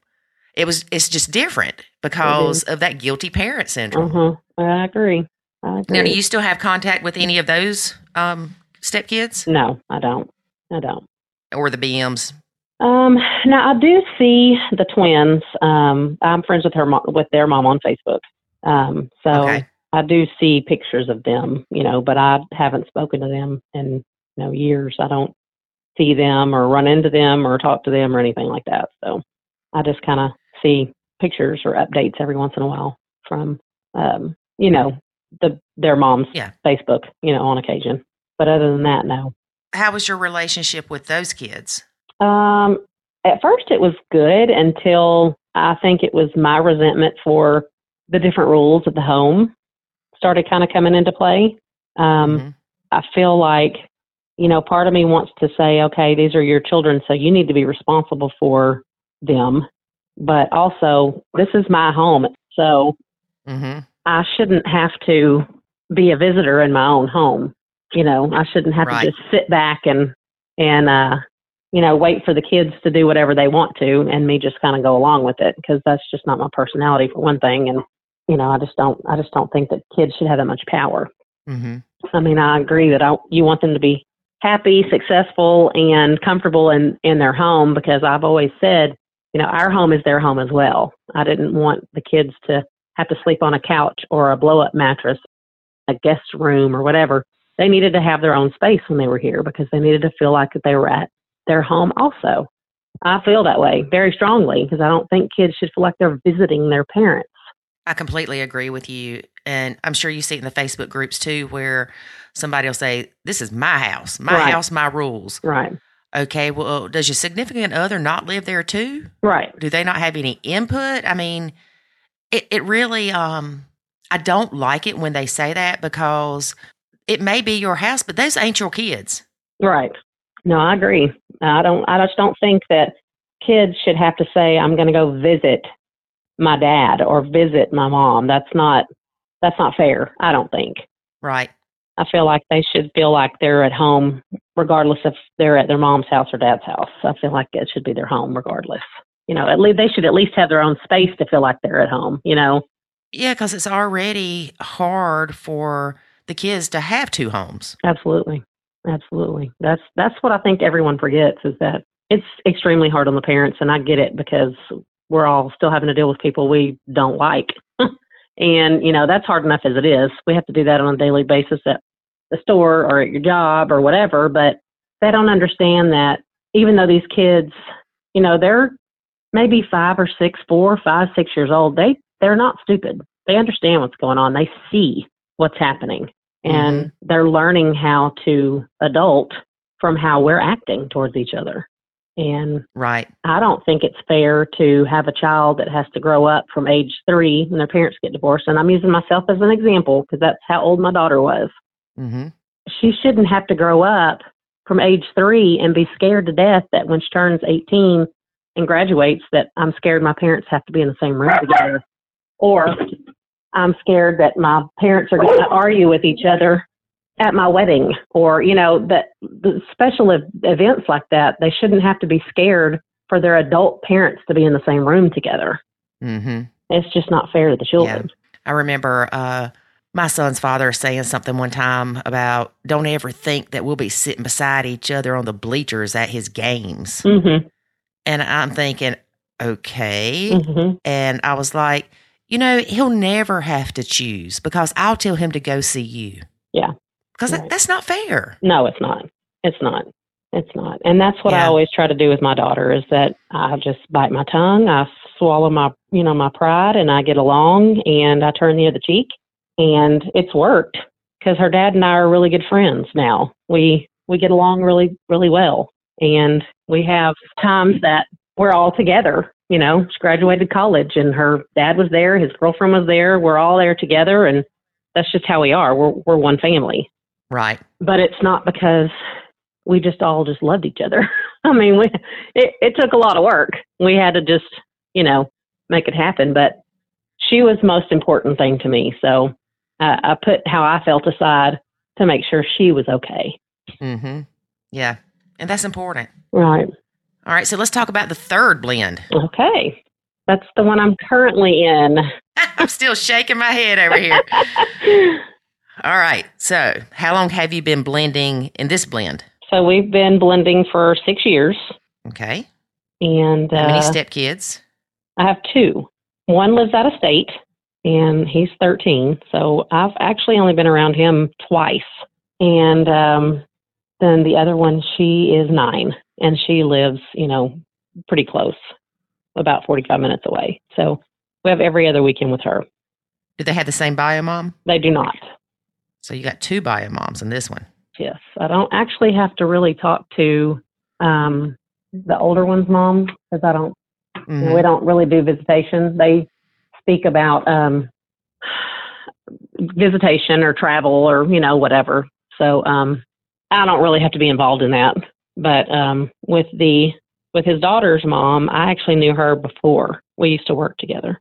S2: it was it's just different because of that guilty parent syndrome
S1: Uh-huh. I agree. I agree.
S2: now do you still have contact with any of those um stepkids
S1: no, I don't. I don't.
S2: or the BMs
S1: Um, now I do see the twins. Um, I'm friends with her mo- with their mom on Facebook. Um, so
S2: Okay.
S1: I do see pictures of them, you know, but I haven't spoken to them in you know years. I don't see them or run into them or talk to them or anything like that. So I just kind of see pictures or updates every once in a while from um, you know, the their mom's
S2: Yeah.
S1: Facebook, you know, on occasion. But other than that, no.
S2: how was your relationship with those kids
S1: Um, at first, it was good until I think it was my resentment for the different rules of the home started kind of coming into play. Um,
S2: Mhm.
S1: I feel like, you know, part of me wants to say, okay, these are your children, so you need to be responsible for them. But also, this is my home, so
S2: Mhm.
S1: I shouldn't have to be a visitor in my own home. You know, I shouldn't have
S2: Right.
S1: to just sit back and and uh you know wait for the kids to do whatever they want to and me just kind of go along with it because that's just not my personality for one thing and you know I just don't I just don't think that kids should have that much power.
S2: Mhm.
S1: I mean, I agree that I, you want them to be happy, successful, and comfortable in, in their home because I've always said, you know, our home is their home as well. I didn't want the kids to have to sleep on a couch or a blow up mattress, a guest room or whatever. They needed to have their own space when they were here because they needed to feel like that they were at their home also. I feel that way very strongly because I don't think kids should feel like they're visiting their parents.
S2: I completely agree with you. And I'm sure you see it in the Facebook groups too, where somebody will say, This is my house, my
S1: Right.
S2: house, my rules.
S1: Right.
S2: Okay, well, does your significant other not live there too?
S1: Right.
S2: Do they not have any input? I mean, it, it really, um, I don't like it when they say that because it may be your house, but those ain't your kids.
S1: Right. No, I agree. I don't. I just don't think that kids should have to say, "I'm going to go visit my dad or visit my mom." That's not. That's not fair. I don't think.
S2: Right.
S1: I feel like they should feel like they're at home, regardless if they're at their mom's house or dad's house. I feel like it should be their home, regardless. You know, at least they should at least have their own space to feel like they're at home. You know.
S2: Yeah, because it's already hard for the kids to have two homes.
S1: Absolutely. Absolutely. That's that's what I think everyone forgets is that it's extremely hard on the parents and I get it because we're all still having to deal with people we don't like. [LAUGHS] and, you know, that's hard enough as it is. We have to do that on a daily basis at the store or at your job or whatever, but they don't understand that even though these kids, you know, they're maybe five or six, four, five, six years old, they they're not stupid. They understand what's going on. They see what's happening and mm-hmm. they're learning how to adult from how we're acting towards each other. And
S2: Right.
S1: I don't think it's fair to have a child that has to grow up from age three when their parents get divorced. And I'm using myself as an example because that's how old my daughter was.
S2: Mm-hmm.
S1: She shouldn't have to grow up from age three and be scared to death that when she turns 18 and graduates, that I'm scared my parents have to be in the same room together. Or I'm scared that my parents are going to argue with each other at my wedding or you know that the special ev- events like that they shouldn't have to be scared for their adult parents to be in the same room together
S2: Mm-hmm.
S1: it's just not fair to the children
S2: I remember uh, my son's father saying something one time about don't ever think that we'll be sitting beside each other on the bleachers at his games.
S1: mhm
S2: And I'm thinking, okay.
S1: mhm
S2: And I was like, you know, he'll never have to choose because I'll tell him to go see you.
S1: Yeah.
S2: Because that, that's not fair.
S1: no it's not. It's not. It's not. And that's what i always try to do with my daughter is that i just bite my tongue i swallow my you know my pride and i get along and i turn the other cheek and it's worked because her dad and i are really good friends now. We we get along really really well and we have times that we're all together you know? She graduated college and her dad was there his girlfriend was there we're all there together and that's just how we are. We're we're one family
S2: Right.
S1: but it's not because we just all just loved each other. [LAUGHS] I mean, we it, it took a lot of work. We had to just, you know, make it happen. But she was the most important thing to me. So uh, I put how I felt aside to make sure she was okay.
S2: Mm-hmm. Yeah. And that's important.
S1: Right.
S2: All right. So let's talk about the third blend.
S1: Okay. That's the one I'm currently in. [LAUGHS]
S2: I'm still shaking my head over here. [LAUGHS] All right. So, how long have you been blending in this blend?
S1: so we've been blending for six years,
S2: Okay.
S1: and
S2: How many
S1: uh,
S2: stepkids?
S1: I have two. One lives out of state, and he's 13. So I've actually only been around him twice. And um, then the other one, she is nine, and she lives, you know, pretty close, about 45 minutes away. So we have every other weekend with her.
S2: Do they have the same bio mom?
S1: They do not.
S2: So you got two bio moms in this one.
S1: Yes, I don't actually have to really talk to um, the older one's mom because I don't
S2: Mhm.
S1: We don't really do visitation. They speak about um, visitation or travel or you know whatever. So um, I don't really have to be involved in that. But um, with the with his daughter's mom, I actually knew her before. We used to work together.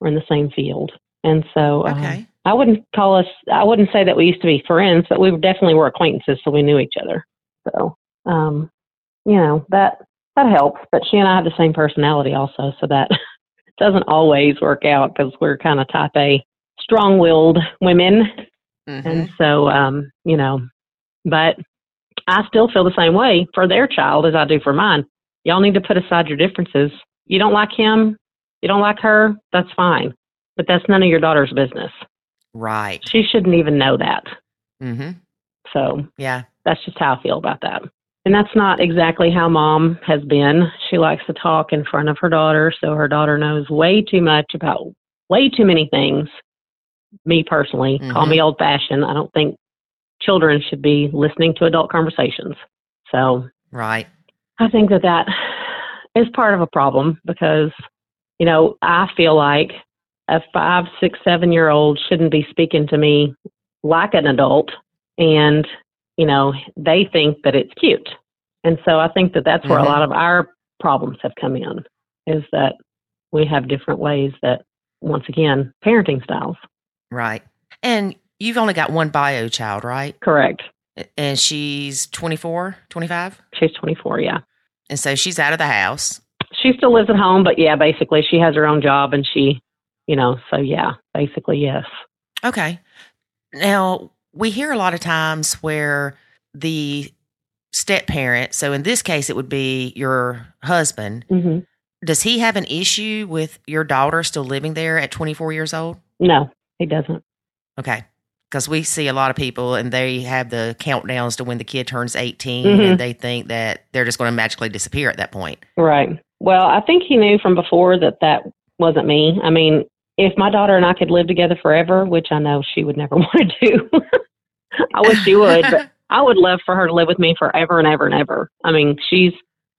S1: We're in the same field, and so um,
S2: Okay.
S1: I wouldn't call us. I wouldn't say that we used to be friends, but we definitely were acquaintances, so we knew each other. So, um, you know that that helps. But she and I have the same personality also, so that [LAUGHS] doesn't always work out because we're kind of type A, strong-willed women,
S2: Mhm.
S1: and so um, you know. But I still feel the same way for their child as I do for mine. Y'all need to put aside your differences. You don't like him, you don't like her. That's fine, but that's none of your daughter's business
S2: Right.
S1: she shouldn't even know that.
S2: Mm-hmm.
S1: So
S2: Yeah.
S1: that's just how I feel about that. And that's not exactly how mom has been. She likes to talk in front of her daughter, so her daughter knows way too much about way too many things. Me personally, call me old fashioned. I don't think children should be listening to adult conversations. So
S2: Right.
S1: I think that that is part of a problem because, you know, I feel like a five, six, seven year old shouldn't be speaking to me like an adult. And, you know, they think that it's cute. And so I think that that's where
S2: Mhm.
S1: a lot of our problems have come in is that we have different ways that, once again, parenting styles.
S2: Right. And you've only got one bio child, right?
S1: Correct.
S2: And she's 24, 25?
S1: She's 24, yeah.
S2: And so she's out of the house.
S1: she still lives at home, but yeah, basically she has her own job and she, you know, so yeah, basically yes.
S2: Okay. Now, we hear a lot of times where the step parent, so in this case, it would be your husband,
S1: hmm
S2: does he have an issue with your daughter still living there at 24 years old?
S1: No, he doesn't.
S2: Okay. Because we see a lot of people and they have the countdowns to when the kid turns 18
S1: Mhm.
S2: and they think that they're just going to magically disappear at that point.
S1: Right. Well, I think he knew from before that that wasn't me. I mean, if my daughter and I could live together forever, which I know she would never [LAUGHS] want to do, I wish she would, but [LAUGHS] I would love for her to live with me forever and ever and ever. I mean, she's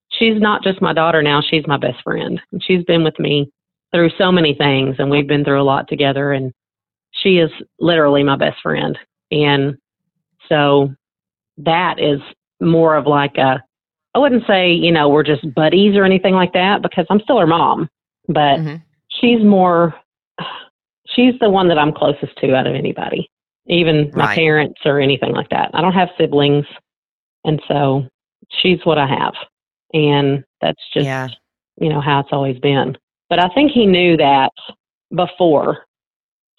S1: she's not just my daughter now; she's my best friend. And she's been with me through so many things, and we've been through a lot together. And she is literally my best friend. And so that is more of like a I wouldn't say, you know, we're just buddies or anything like that because I'm still her mom, but
S2: Mhm.
S1: she's more she's the one that I'm closest to out of anybody. Even my
S2: Right.
S1: parents or anything like that. I don't have siblings and so she's what I have. And that's just
S2: Yeah.
S1: you know how it's always been. But I think he knew that before.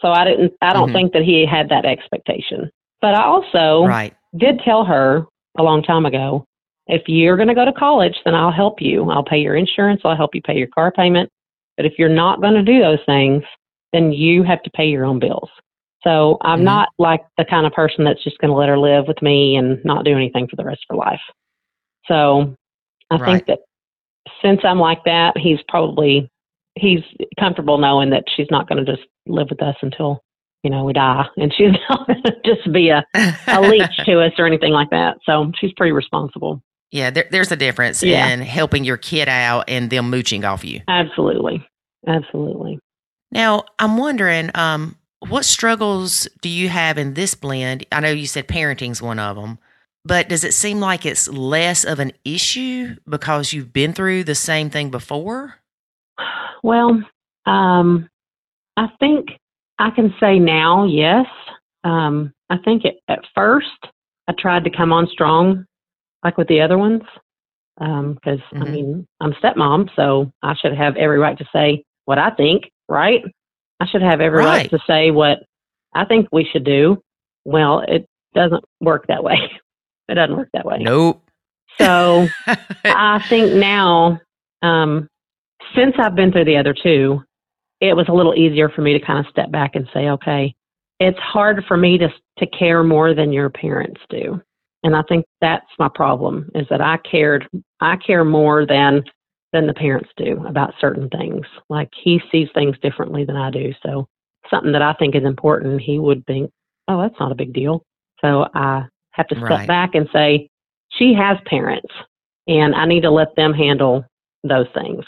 S1: So I didn't I don't
S2: Mhm.
S1: think that he had that expectation. But I also
S2: Right.
S1: did tell her a long time ago if you're going to go to college, then I'll help you. I'll pay your insurance, I'll help you pay your car payment. But if you're not going to do those things, then you have to pay your own bills. So I'm
S2: Mhm.
S1: not like the kind of person that's just going to let her live with me and not do anything for the rest of her life. So I
S2: Right.
S1: think that since I'm like that, he's probably he's comfortable knowing that she's not going to just live with us until you know we die, [LAUGHS] and she's not going to just be a a leech [LAUGHS] to us or anything like that. So she's pretty responsible.
S2: Yeah, there, there's a difference
S1: Yeah.
S2: in helping your kid out and them mooching off you.
S1: Absolutely. Absolutely.
S2: Now, I'm wondering, um, what struggles do you have in this blend? I know you said parenting's one of them, but does it seem like it's less of an issue because you've been through the same thing before?
S1: Well, um, I think I can say now, yes. Um, I think it, at first I tried to come on strong, like with the other ones, because I
S2: Mhm.
S1: mean I'm stepmom, so I should have every right to say what I think, right? I should have every right,
S2: Right.
S1: to say what I think we should do. Well, it doesn't work that way. [LAUGHS] it doesn't work that way.
S2: Nope.
S1: So [LAUGHS] I think now, um, since I've been through the other two, it was a little easier for me to kind of step back and say, okay, it's hard for me to to care more than your parents do, and I think that's my problem is that I cared, I care more than than the parents do about certain things. Like he sees things differently than I do, so something that I think is important, he would think, oh, that's not a big deal. So I have to step
S2: Right.
S1: back and say, she has parents and I need to let them handle those things.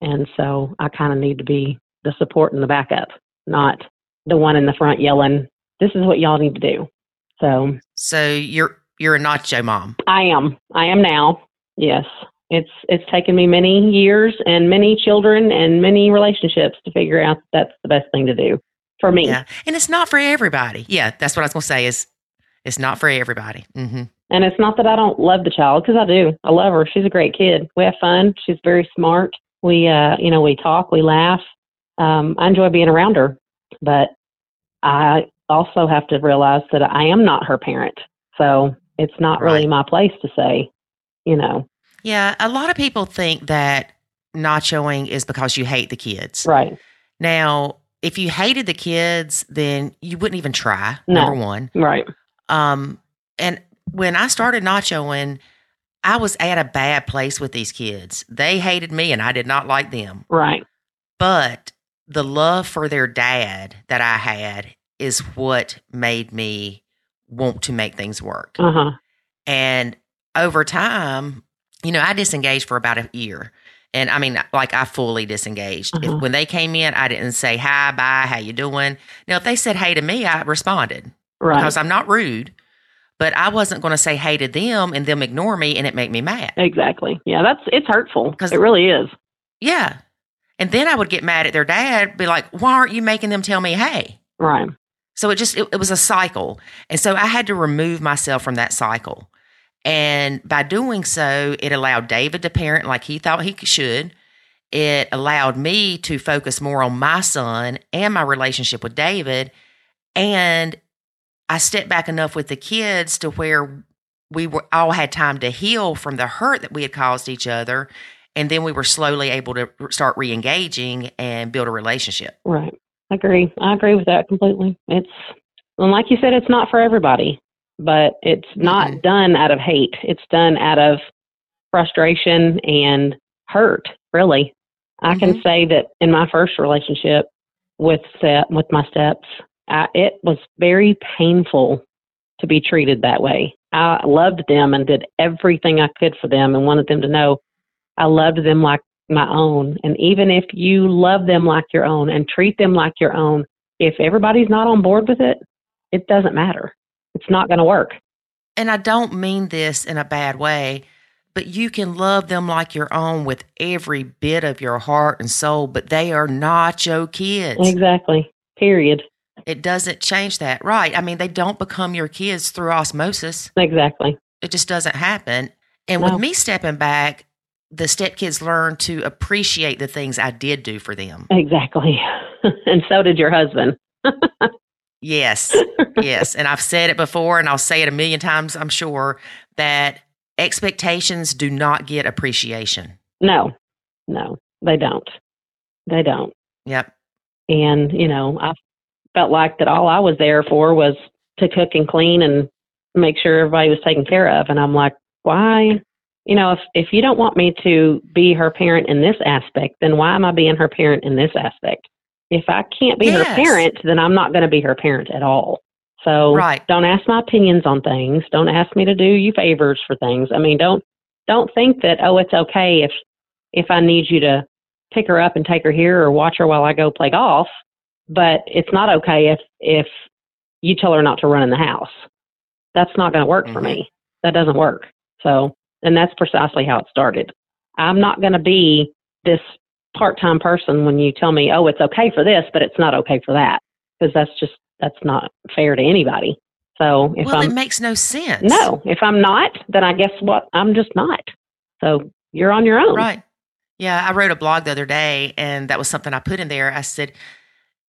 S1: And so I kind of need to be the support and the backup, not the one in the front yelling, this is what y'all need to do. So
S2: so you're you're a nacho mom.
S1: I am. I am now. Yes. It's it's taken me many years and many children and many relationships to figure out that's the best thing to do for me.
S2: Yeah, and it's not for everybody. Yeah, that's what I was gonna say. Is it's not for everybody. hmm
S1: And it's not that I don't love the child because I do. I love her. She's a great kid. We have fun. She's very smart. We, uh, you know, we talk, we laugh. Um, I enjoy being around her, but I also have to realize that I am not her parent. So it's not really my place to say, you know,
S2: Yeah, a lot of people think that nachoing is because you hate the kids.
S1: right,
S2: Now, if you hated the kids, then you wouldn't even try.
S1: No.
S2: Number one.
S1: right,
S2: Um, and when I started nachoing, I was at a bad place with these kids. They hated me, and I did not like them.
S1: right,
S2: But the love for their dad that I had is what made me want to make things work.
S1: uh huh,
S2: And over time, you know, I disengaged for about a year. And I mean, like I fully disengaged.
S1: Uh-huh.
S2: If, when they came in, I didn't say hi, bye, how you doing. Now, if they said hey to me, I responded
S1: right,
S2: because I'm not rude. But I wasn't going to say hey to them and them ignore me, and it make me mad.
S1: exactly. Yeah, that's it's hurtful
S2: because
S1: It really is.
S2: Yeah. And then I would get mad at their dad, be like, "Why aren't you making them tell me hey?"
S1: Right,
S2: So it just it, it was a cycle. And so I had to remove myself from that cycle. And by doing so, it allowed David to parent like he thought he should. It allowed me to focus more on my son and my relationship with David. And I stepped back enough with the kids to where we were all had time to heal from the hurt that we had caused each other. And then we were slowly able to start re engaging and build a relationship.
S1: right. I agree. I agree with that completely. It's and like you said, it's not for everybody, but it's not
S2: Mm-mm.
S1: done out of hate. It's done out of frustration and hurt. Really, I can mm-hmm. say that in my first relationship with step with my steps, I, it was very painful to be treated that way. I loved them and did everything I could for them and wanted them to know I loved them like my own. And even if you love them like your own and treat them like your own, if everybody's not on board with it, it doesn't matter. It's not going to work.
S2: And I don't mean this in a bad way, but you can love them like your own with every bit of your heart and soul, but they are not your kids.
S1: Exactly. Period.
S2: It doesn't change that. Right. I mean, they don't become your kids through osmosis.
S1: Exactly.
S2: It just doesn't happen. And
S1: No.
S2: with me stepping back, the stepkids learn to appreciate the things I did do for them.
S1: Exactly. [LAUGHS] and so did your husband. [LAUGHS]
S2: Yes. yes. And I've said it before and I'll say it a million times, I'm sure, that expectations do not get appreciation.
S1: No, no, they don't. They don't.
S2: Yep.
S1: And, you know, I felt like that all I was there for was to cook and clean and make sure everybody was taken care of. And I'm like, why? You know, if, if you don't want me to be her parent in this aspect, then why am I being her parent in this aspect? If I can't be
S2: Yes.
S1: her parent, then I'm not going to be her parent at all. So
S2: Right.
S1: don't ask my opinions on things. Don't ask me to do you favors for things. I mean, don't don't think that oh, it's okay if if I need you to pick her up and take her here or watch her while I go play golf. But it's not okay if if you tell her not to run in the house. That's not going to work for
S2: Mhm.
S1: me. That doesn't work. So, and that's precisely how it started. I'm not going to be this part-time person when you tell me, "Oh, it's okay for this, but it's not okay for that," because that's just that's not fair to anybody. So, if
S2: well,
S1: I'm
S2: it makes no sense.
S1: no, if I'm not, then I guess what? I'm just not. So you're on your own.
S2: Right. Yeah, I wrote a blog the other day, and that was something I put in there. I said,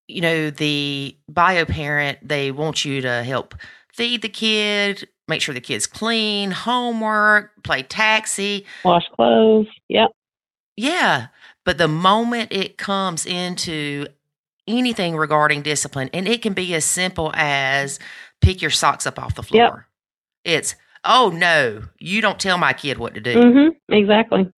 S2: you know, the bio parent, they want you to help feed the kid, make sure the kid's clean, homework, play taxi.
S1: Wash clothes. Yep.
S2: Yeah. But the moment it comes into anything regarding discipline, and it can be as simple as pick your socks up off the
S1: Yep.
S2: floor. It's, oh no, you don't tell my kid what to do.
S1: Mm-hmm. Exactly.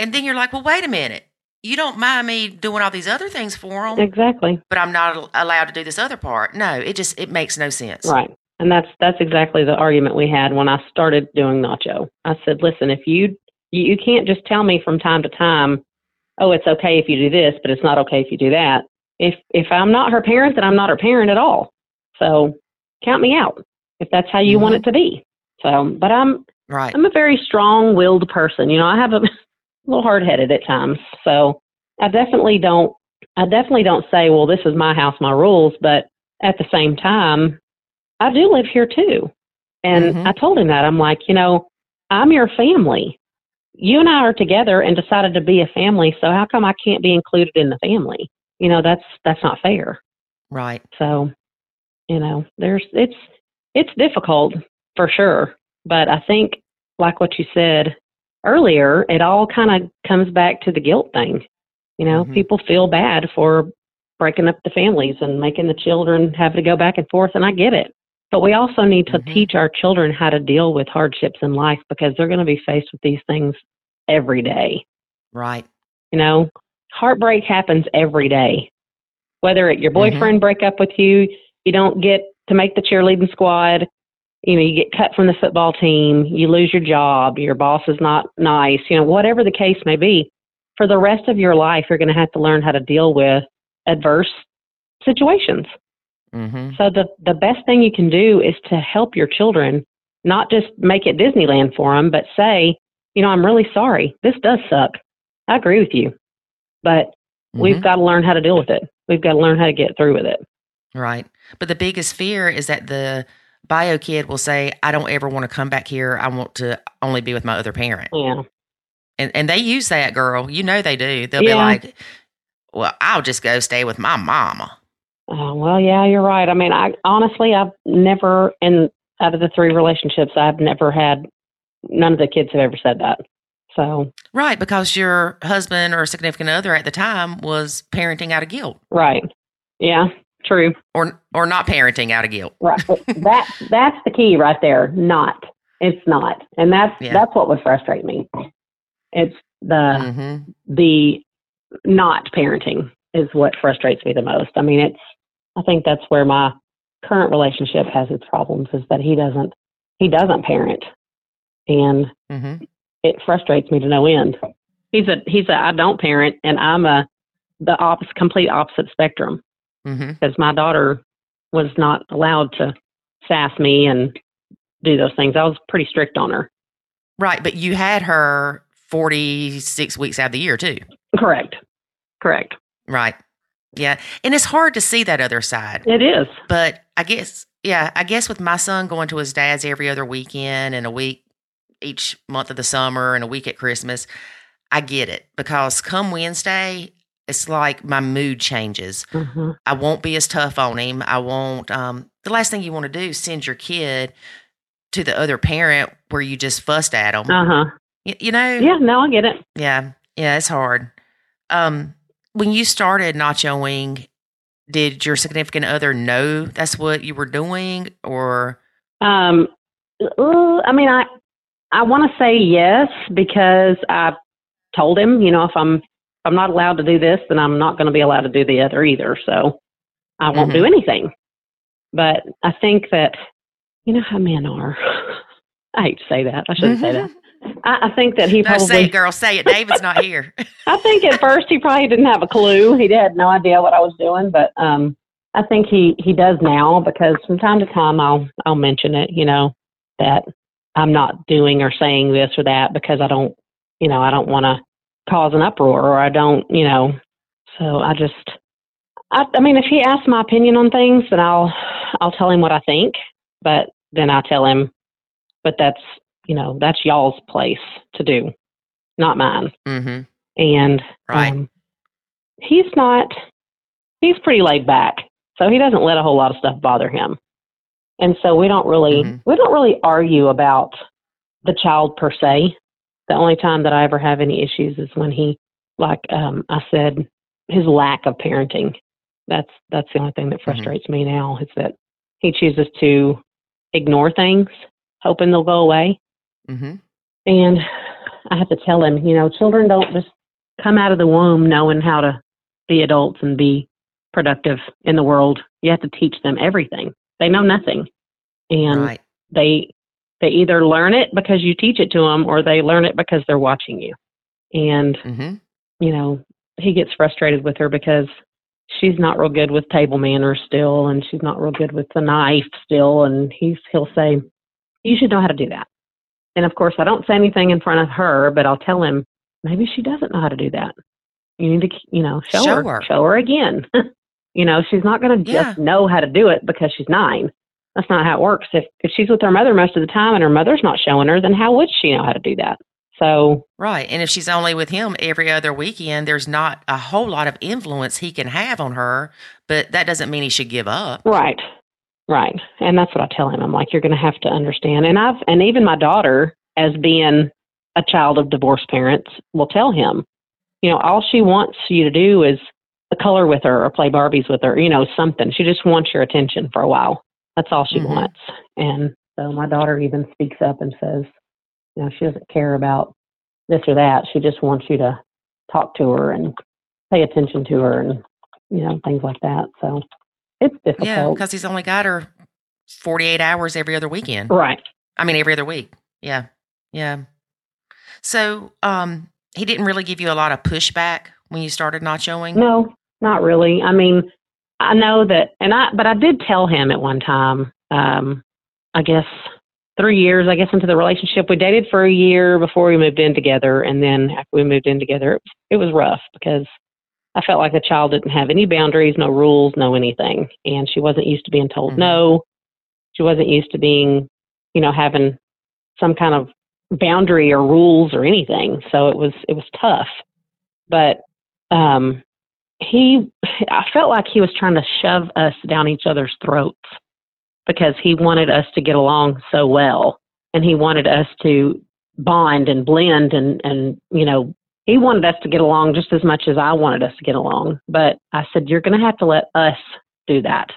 S2: And then you're like, well, wait a minute. You don't mind me doing all these other things for them,
S1: Exactly.
S2: but I'm not allowed to do this other part. No, it just it makes no sense.
S1: Right. And that's that's exactly the argument we had when I started doing Nacho. I said, listen, if you, you can't just tell me from time to time, oh, it's okay if you do this, but it's not okay if you do that. If if I'm not her parent, then I'm not her parent at all. So count me out if that's how you want
S2: Mhm.
S1: it to be. So, but I'm
S2: Right.
S1: I'm a very strong-willed person. You know, I have a, a [LAUGHS] little hard-headed at times. So I definitely don't. I definitely don't say, "Well, this is my house, my rules." But at the same time, I do live here too. And
S2: Mhm.
S1: I told him that I'm like, you know, I'm your family. You and I are together and decided to be a family. So how come I can't be included in the family? You know, that's that's not fair.
S2: Right.
S1: So, you know, there's it's it's difficult for sure, but I think like what you said earlier, it all kind of comes back to the guilt thing. You know,
S2: Mhm.
S1: people feel bad for breaking up the families and making the children have to go back and forth, and I get it. But we also need to
S2: Mhm.
S1: teach our children how to deal with hardships in life because they're going to be faced with these things every day.
S2: Right.
S1: You know, heartbreak happens every day. Whether it, your
S2: Mhm.
S1: boyfriend break up with you, you don't get to make the cheerleading squad, you know, you get cut from the football team, you lose your job, your boss is not nice, you know, whatever the case may be. For the rest of your life, you're going to have to learn how to deal with adverse situations.
S2: Mm-hmm.
S1: So the the best thing you can do is to help your children, not just make it Disneyland for them, but say, you know, I'm really sorry. This does suck. I agree with you, but
S2: Mm-hmm.
S1: we've got to learn how to deal with it. We've got to learn how to get through with it.
S2: Right. But the biggest fear is that the bio kid will say, I don't ever want to come back here. I want to only be with my other parent.
S1: Yeah,
S2: And and they use that girl. You know they do. They'll be like, Well, I'll just go stay with my mama.
S1: Uh, well, yeah, you're right. I mean, I honestly, I've never, in out of the three relationships, I've never had. None of the kids have ever said that. So,
S2: Right, because your husband or significant other at the time was parenting out of guilt.
S1: right, yeah, true.
S2: Or or not parenting out of guilt.
S1: Right. [LAUGHS] that that's the key right there. Not. It's not. And that's
S2: Yeah.
S1: that's what would frustrate me. It's the
S2: hmm
S1: the not parenting is what frustrates me the most. I mean, it's I think that's where my current relationship has its problems is that he doesn't he doesn't parent, and
S2: Mm-hmm.
S1: it frustrates me to no end. He's a he's a I don't parent, and I'm a the opposite, complete opposite spectrum
S2: Mm-hmm.
S1: because my daughter was not allowed to sass me and do those things. I was pretty strict on her.
S2: Right. But you had her 46 weeks out of the year, too.
S1: Correct. Correct.
S2: Right. Yeah. And it's hard to see that other side.
S1: It is.
S2: But I guess, yeah, I guess with my son going to his dad's every other weekend and a week each month of the summer and a week at Christmas, I get it because come Wednesday, it's like my mood changes.
S1: hmm
S2: I won't be as tough on him. I won't. Um, the last thing you want to do is send your kid to the other parent where you just fussed at them.
S1: Uh huh.
S2: you, you know?
S1: Yeah. No, I get it.
S2: Yeah, yeah, it's hard. Um, when you started nachoing, did your significant other know that's what you were doing, or
S1: Um, I mean, I I want to say yes because I told him, you know, if I'm if I'm not allowed to do this, then I'm not going to be allowed to do the other either. So I won't do anything. But I think that you know how men are. [LAUGHS] I hate to say that. I shouldn't say that. [LAUGHS] I, I think that he
S2: no, say
S1: probably.
S2: it, girl, say it. David's not here. [LAUGHS]
S1: I think at first he probably didn't have a clue. He had no idea what I was doing, but um I think he he does now because from time to time I'll I'll mention it, you know, that I'm not doing or saying this or that because I don't, you know, I don't want to cause an uproar or I don't, you know. So I just I I mean if he asks my opinion on things, then I'll I'll tell him what I think, but then I tell him but that's, you know, that's y'all's place to do, not mine.
S2: Hmm
S1: and
S2: Right.
S1: um, he's not he's pretty laid back so he doesn't let a whole lot of stuff bother him. And so we don't really
S2: Mhm.
S1: we don't really argue about the child per se. The only time that i ever have any issues is when he like um i said his lack of parenting. That's that's the only thing that frustrates me now is that he chooses to ignore things hoping they'll go away
S2: hmm
S1: and I have to tell him, you know, children don't just come out of the womb knowing how to be adults and be productive in the world. You have to teach them everything. They know nothing. And
S2: Right.
S1: they they either learn it because you teach it to them or they learn it because they're watching you. And,
S2: hmm
S1: you know, he gets frustrated with her because she's not real good with table manners still and she's not real good with the knife still and he's he'll say, You should know how to do that. And of course I don't say anything in front of her, but I'll tell him, maybe she doesn't know how to do that. You need to you know, show,
S2: Show
S1: her.
S2: her.
S1: Show her again. [LAUGHS] you know, she's not gonna
S2: Yeah.
S1: just know how to do it because she's nine. That's not how it works. If if she's with her mother most of the time and her mother's not showing her, then how would she know how to do that? So
S2: Right. And if she's only with him every other weekend, there's not a whole lot of influence he can have on her, but that doesn't mean he should give up.
S1: Right. Right. And that's what I tell him. I'm like, you're going to have to understand. And I've, and even my daughter, as being a child of divorced parents, will tell him, you know, all she wants you to do is color with her or play Barbies with her, you know, something. She just wants your attention for a while. That's all she
S2: Mhm.
S1: wants. And so my daughter even speaks up and says, you know, she doesn't care about this or that. She just wants you to talk to her and pay attention to her and, you know, things like that. So it's difficult.
S2: Yeah, because he's only got her 48 hours every other weekend.
S1: Right.
S2: I mean, every other week. Yeah. Yeah. So, um, he didn't really give you a lot of pushback when you started nachoing.
S1: No, not really. I mean, I know that, and I, but I did tell him at one time, um, I guess three years, I guess, into the relationship. We dated for a year before we moved in together. And then after we moved in together, it was, it was rough because I felt like the child didn't have any boundaries, no rules, no anything. And she wasn't used to being told
S2: Mhm.
S1: no. She wasn't used to being, you know, having some kind of boundary or rules or anything. So it was, it was tough. But, um, he, I felt like he was trying to shove us down each other's throats because he wanted us to get along so well and he wanted us to bond and blend and, and, you know, he wanted us to get along just as much as I wanted us to get along. But I said, you're going to have to let us do that.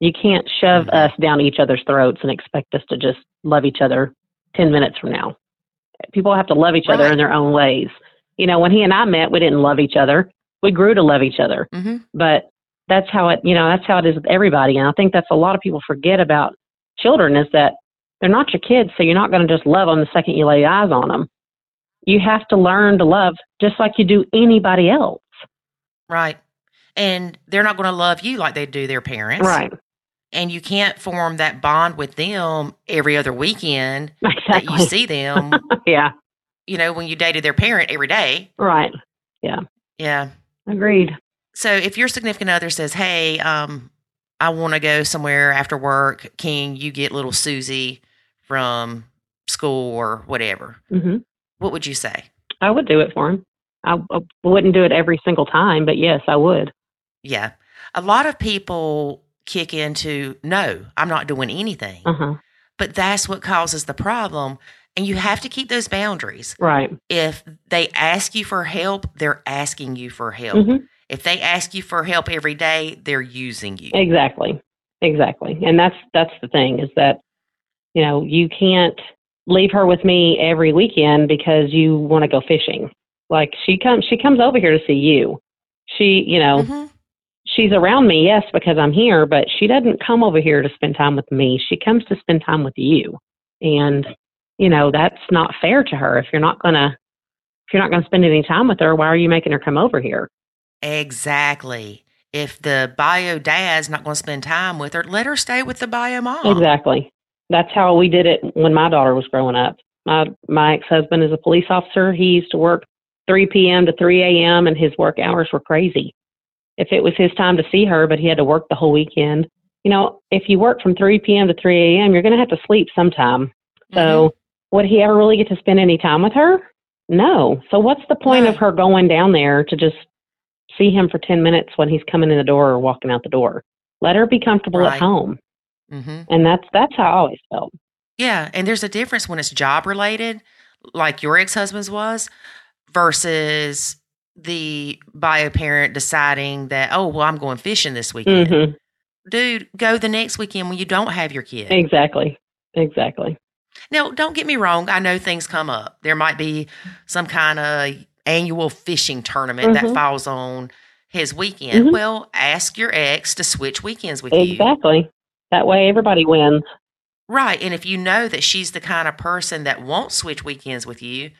S1: You can't shove
S2: Mhm.
S1: us down each other's throats and expect us to just love each other 10 minutes from now. People have to love each other in their own ways. You know, when he and I met, we didn't love each other. We grew to love each other
S2: hmm
S1: but that's how it, you know, that's how it is with everybody. And I think that's a lot of people forget about children is that they're not your kids, so you're not going to just love them the second you lay eyes on them. You have to learn to love just like you do anybody else.
S2: Right. And they're not going to love you like they do their parents.
S1: Right.
S2: And you can't form that bond with them every other weekend that you see them, [LAUGHS]
S1: yeah.
S2: you know, when you dated their parent every day.
S1: Right.
S2: Yeah. Yeah.
S1: Agreed.
S2: So if your significant other says, "Hey, um, I want to go somewhere after work. Can you get little Susie from school or whatever?"
S1: hmm
S2: What would you say?
S1: I would do it for him. I, I wouldn't do it every single time, but yes, I would.
S2: Yeah, a lot of people kick into, "No, I'm not doing anything,"
S1: Uh huh.
S2: but that's what causes the problem. And you have to keep those boundaries.
S1: Right.
S2: If they ask you for help, they're asking you for help.
S1: hmm
S2: If they ask you for help every day, they're using you.
S1: Exactly. Exactly. And that's that's the thing is that you know you can't leave her with me every weekend because you want to go fishing. Like she comes she comes over here to see you. She you know
S2: Mhm.
S1: she's around me yes because I'm here, but she doesn't come over here to spend time with me. She comes to spend time with you. And you know that's not fair to her. If you're not gonna if you're not gonna spend any time with her, why are you making her come over here?
S2: Exactly. If the bio dad's not going to spend time with her, let her stay with the bio mom.
S1: Exactly. That's how we did it when my daughter was growing up. My my ex husband is a police officer. He used to work 3 p.m. to 3 a.m. and his work hours were crazy. If it was his time to see her, but he had to work the whole weekend, you know, if you work from 3 p.m. to 3 a.m., you're going to have to sleep sometime.
S2: Mm-hmm.
S1: So would he ever really get to spend any time with her? No. So what's the point of her going down there to just see him for 10 minutes when he's coming in the door or walking out the door? Let her be comfortable
S2: Right.
S1: at home.
S2: Hmm
S1: And that's that's how I always felt.
S2: Yeah. And there's a difference when it's job related, like your ex husband's was, versus the bio parent deciding that, oh, well, I'm going fishing this weekend.
S1: hmm
S2: Dude, go the next weekend when you don't have your kid.
S1: Exactly. Exactly.
S2: Now, don't get me wrong. I know things come up. There might be some kind of annual fishing tournament that
S1: Mhm.
S2: falls on his weekend.
S1: Mhm.
S2: Well, ask your ex to switch weekends with you.
S1: Exactly. That way everybody wins.
S2: Right. And if you know that she's the kind of person that won't switch weekends with you,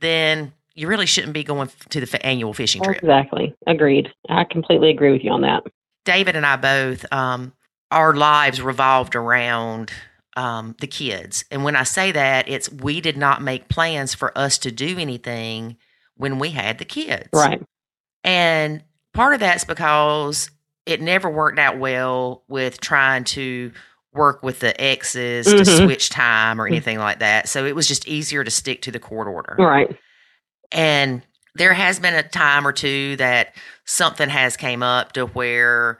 S2: then you really shouldn't be going to the f- annual fishing trip.
S1: Exactly. Agreed. I completely agree with you on that.
S2: David and I both, um, our lives revolved around um, the kids. And when I say that, it's we did not make plans for us to do anything when we had the kids.
S1: Right.
S2: And part of that's because it never worked out well with trying to work with the exes to
S1: Mhm.
S2: switch time or anything like that. So it was just easier to stick to the court order.
S1: Right.
S2: And there has been a time or two that something has came up to where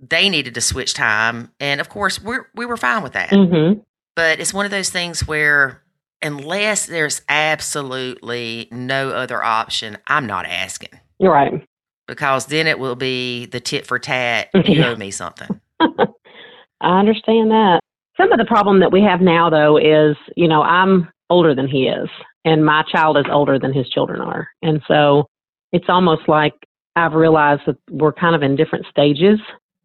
S2: they needed to switch time. And of course, we're, we were fine with that.
S1: hmm
S2: But it's one of those things where unless there's absolutely no other option, I'm not asking
S1: You're right.
S2: Because then it will be the tit for tat. [LAUGHS] You owe me something. [LAUGHS]
S1: I understand that. Some of the problem that we have now, though, is you know I'm older than he is, and my child is older than his children are, and so it's almost like I've realized that we're kind of in different stages.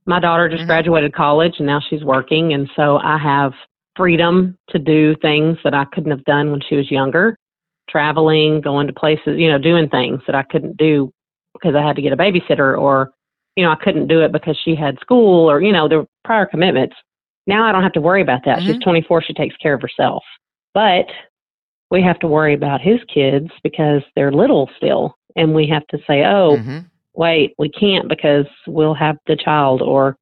S1: My daughter just
S2: Mhm.
S1: graduated college, and now she's working, and so I have freedom to do things that I couldn't have done when she was younger, traveling, going to places, you know, doing things that I couldn't do because I had to get a babysitter or you know, I couldn't do it because she had school or, you know, there were prior commitments. Now I don't have to worry about that. She's
S2: Mhm.
S1: 24, she takes care of herself. But we have to worry about his kids because they're little still. And we have to say, oh,
S2: Mhm.
S1: wait, we can't because we'll have the child or,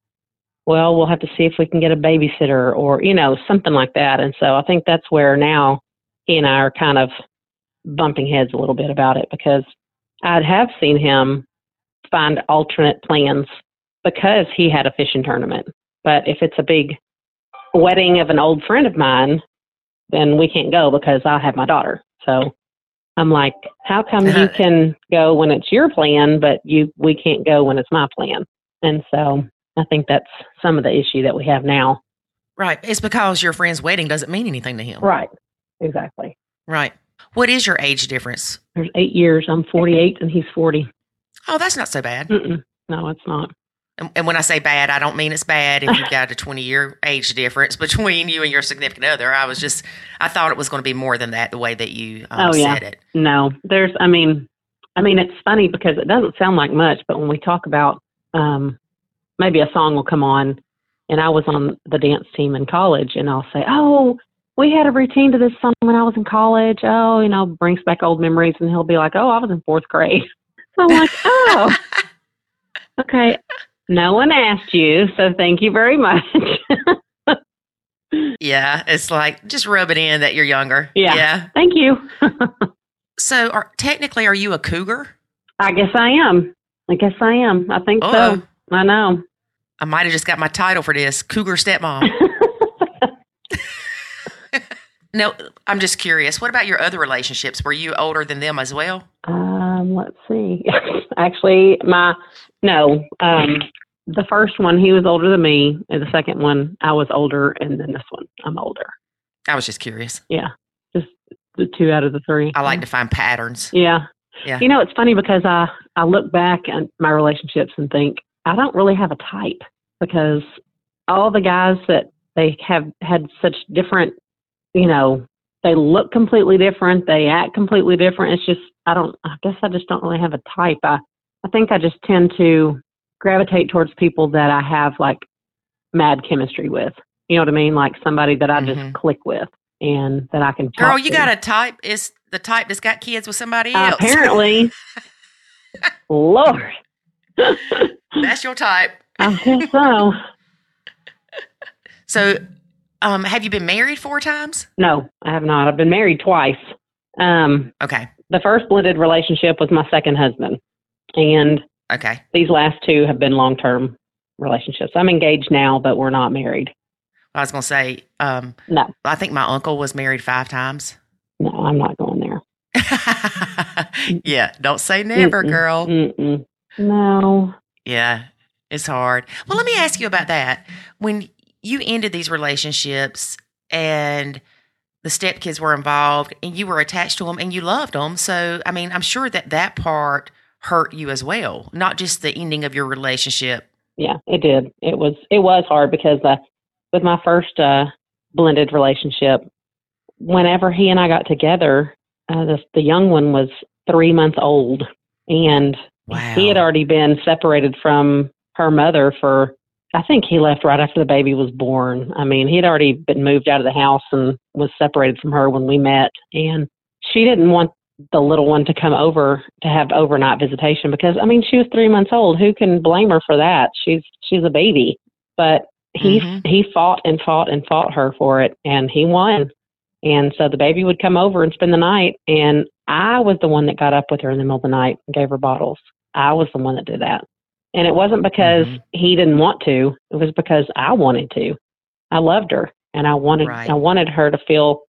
S1: well, we'll have to see if we can get a babysitter or, you know, something like that. And so I think that's where now he and I are kind of bumping heads a little bit about it because I have seen him find alternate plans because he had a fishing tournament. But if it's a big wedding of an old friend of mine, then we can't go because I have my daughter. So I'm like, how come you [LAUGHS] can go when it's your plan, but you we can't go when it's my plan? And so I think that's some of the issue that we have now.
S2: Right. It's because your friend's wedding doesn't mean anything to him.
S1: Right. Exactly.
S2: Right. What is your age difference?
S1: There's eight years. I'm 48 and he's 40.
S2: Oh, that's not so bad.
S1: Mm-mm. No, it's not.
S2: And, and when I say bad, I don't mean it's bad if you've got a 20 year age difference between you and your significant other. I was just, I thought it was going to be more than that the way that you um,
S1: Oh, yeah.
S2: said it.
S1: No, there's, I mean, I mean, it's funny because it doesn't sound like much, but when we talk about, um, maybe a song will come on and I was on the dance team in college and I'll say, Oh, we had a routine to this song when I was in college. Oh, you know, brings back old memories. And he'll be like, Oh, I was in fourth grade. [LAUGHS] I'm like, Oh, [LAUGHS] okay. No one asked you. So thank you very much. [LAUGHS]
S2: Yeah. It's like, just rub it in that you're younger.
S1: Yeah.
S2: Yeah.
S1: thank you.
S2: So are, technically, are you a cougar?
S1: I guess I am. I guess I am. I think
S2: Uh-oh.
S1: so. Oh. I know.
S2: I might have just got my title for this cougar stepmom. No, I'm just curious. What about your other relationships? Were you older than them as well?
S1: Um, let's see. [LAUGHS] Actually, my no. Um, the first one he was older than me, and the second one I was older, and then this one I'm older.
S2: I was just curious.
S1: Yeah, just the two out of the three.
S2: I like to find patterns.
S1: Yeah.
S2: Yeah.
S1: You know, it's funny because I I look back at my relationships and think I don't really have a type because all the guys that they have had such different, you know, they look completely different, they act completely different. It's just I don't I guess I just don't really have a type. I I think I just tend to gravitate towards people that I have like mad chemistry with. You know what I mean? Like somebody that I
S2: Mhm.
S1: just click with and that I can
S2: Girl, you
S1: to.
S2: got a type is the type that's got kids with somebody
S1: Uh,
S2: else.
S1: apparently. Lord. [LAUGHS]
S2: that's your type.
S1: I guess so. [LAUGHS]
S2: So, um, have you been married four times?
S1: No, I have not. I've been married twice. Um,
S2: Okay.
S1: the first blended relationship was my second husband, and
S2: Okay.
S1: these last two have been long term relationships. I'm engaged now, but we're not married.
S2: I was to say, um,
S1: No,
S2: I think my uncle was married five times.
S1: no, I'm not going there. [LAUGHS]
S2: yeah. Don't say never,
S1: Mm-mm.
S2: girl.
S1: Mm-mm. No.
S2: Yeah, it's hard. Well, let me ask you about that. When you ended these relationships and the stepkids were involved and you were attached to them and you loved them, so I mean, I'm sure that that part hurt you as well, not just the ending of your relationship.
S1: Yeah, it did. It was it was hard because uh, with my first uh, blended relationship, whenever he and I got together, uh, the the young one was three months old, and
S2: Wow.
S1: he had already been separated from her mother for. I think he left right after the baby was born. I mean, he had already been moved out of the house and was separated from her when we met, and she didn't want the little one to come over to have overnight visitation because I mean she was three months old. Who can blame her for that? She's she's a baby. But he
S2: Mhm.
S1: he fought and fought and fought her for it and he won. And so the baby would come over and spend the night and I was the one that got up with her in the middle of the night and gave her bottles. I was the one that did that. And it wasn't because
S2: Mhm.
S1: he didn't want to. It was because I wanted to. I loved her and I wanted
S2: Right.
S1: I wanted her to feel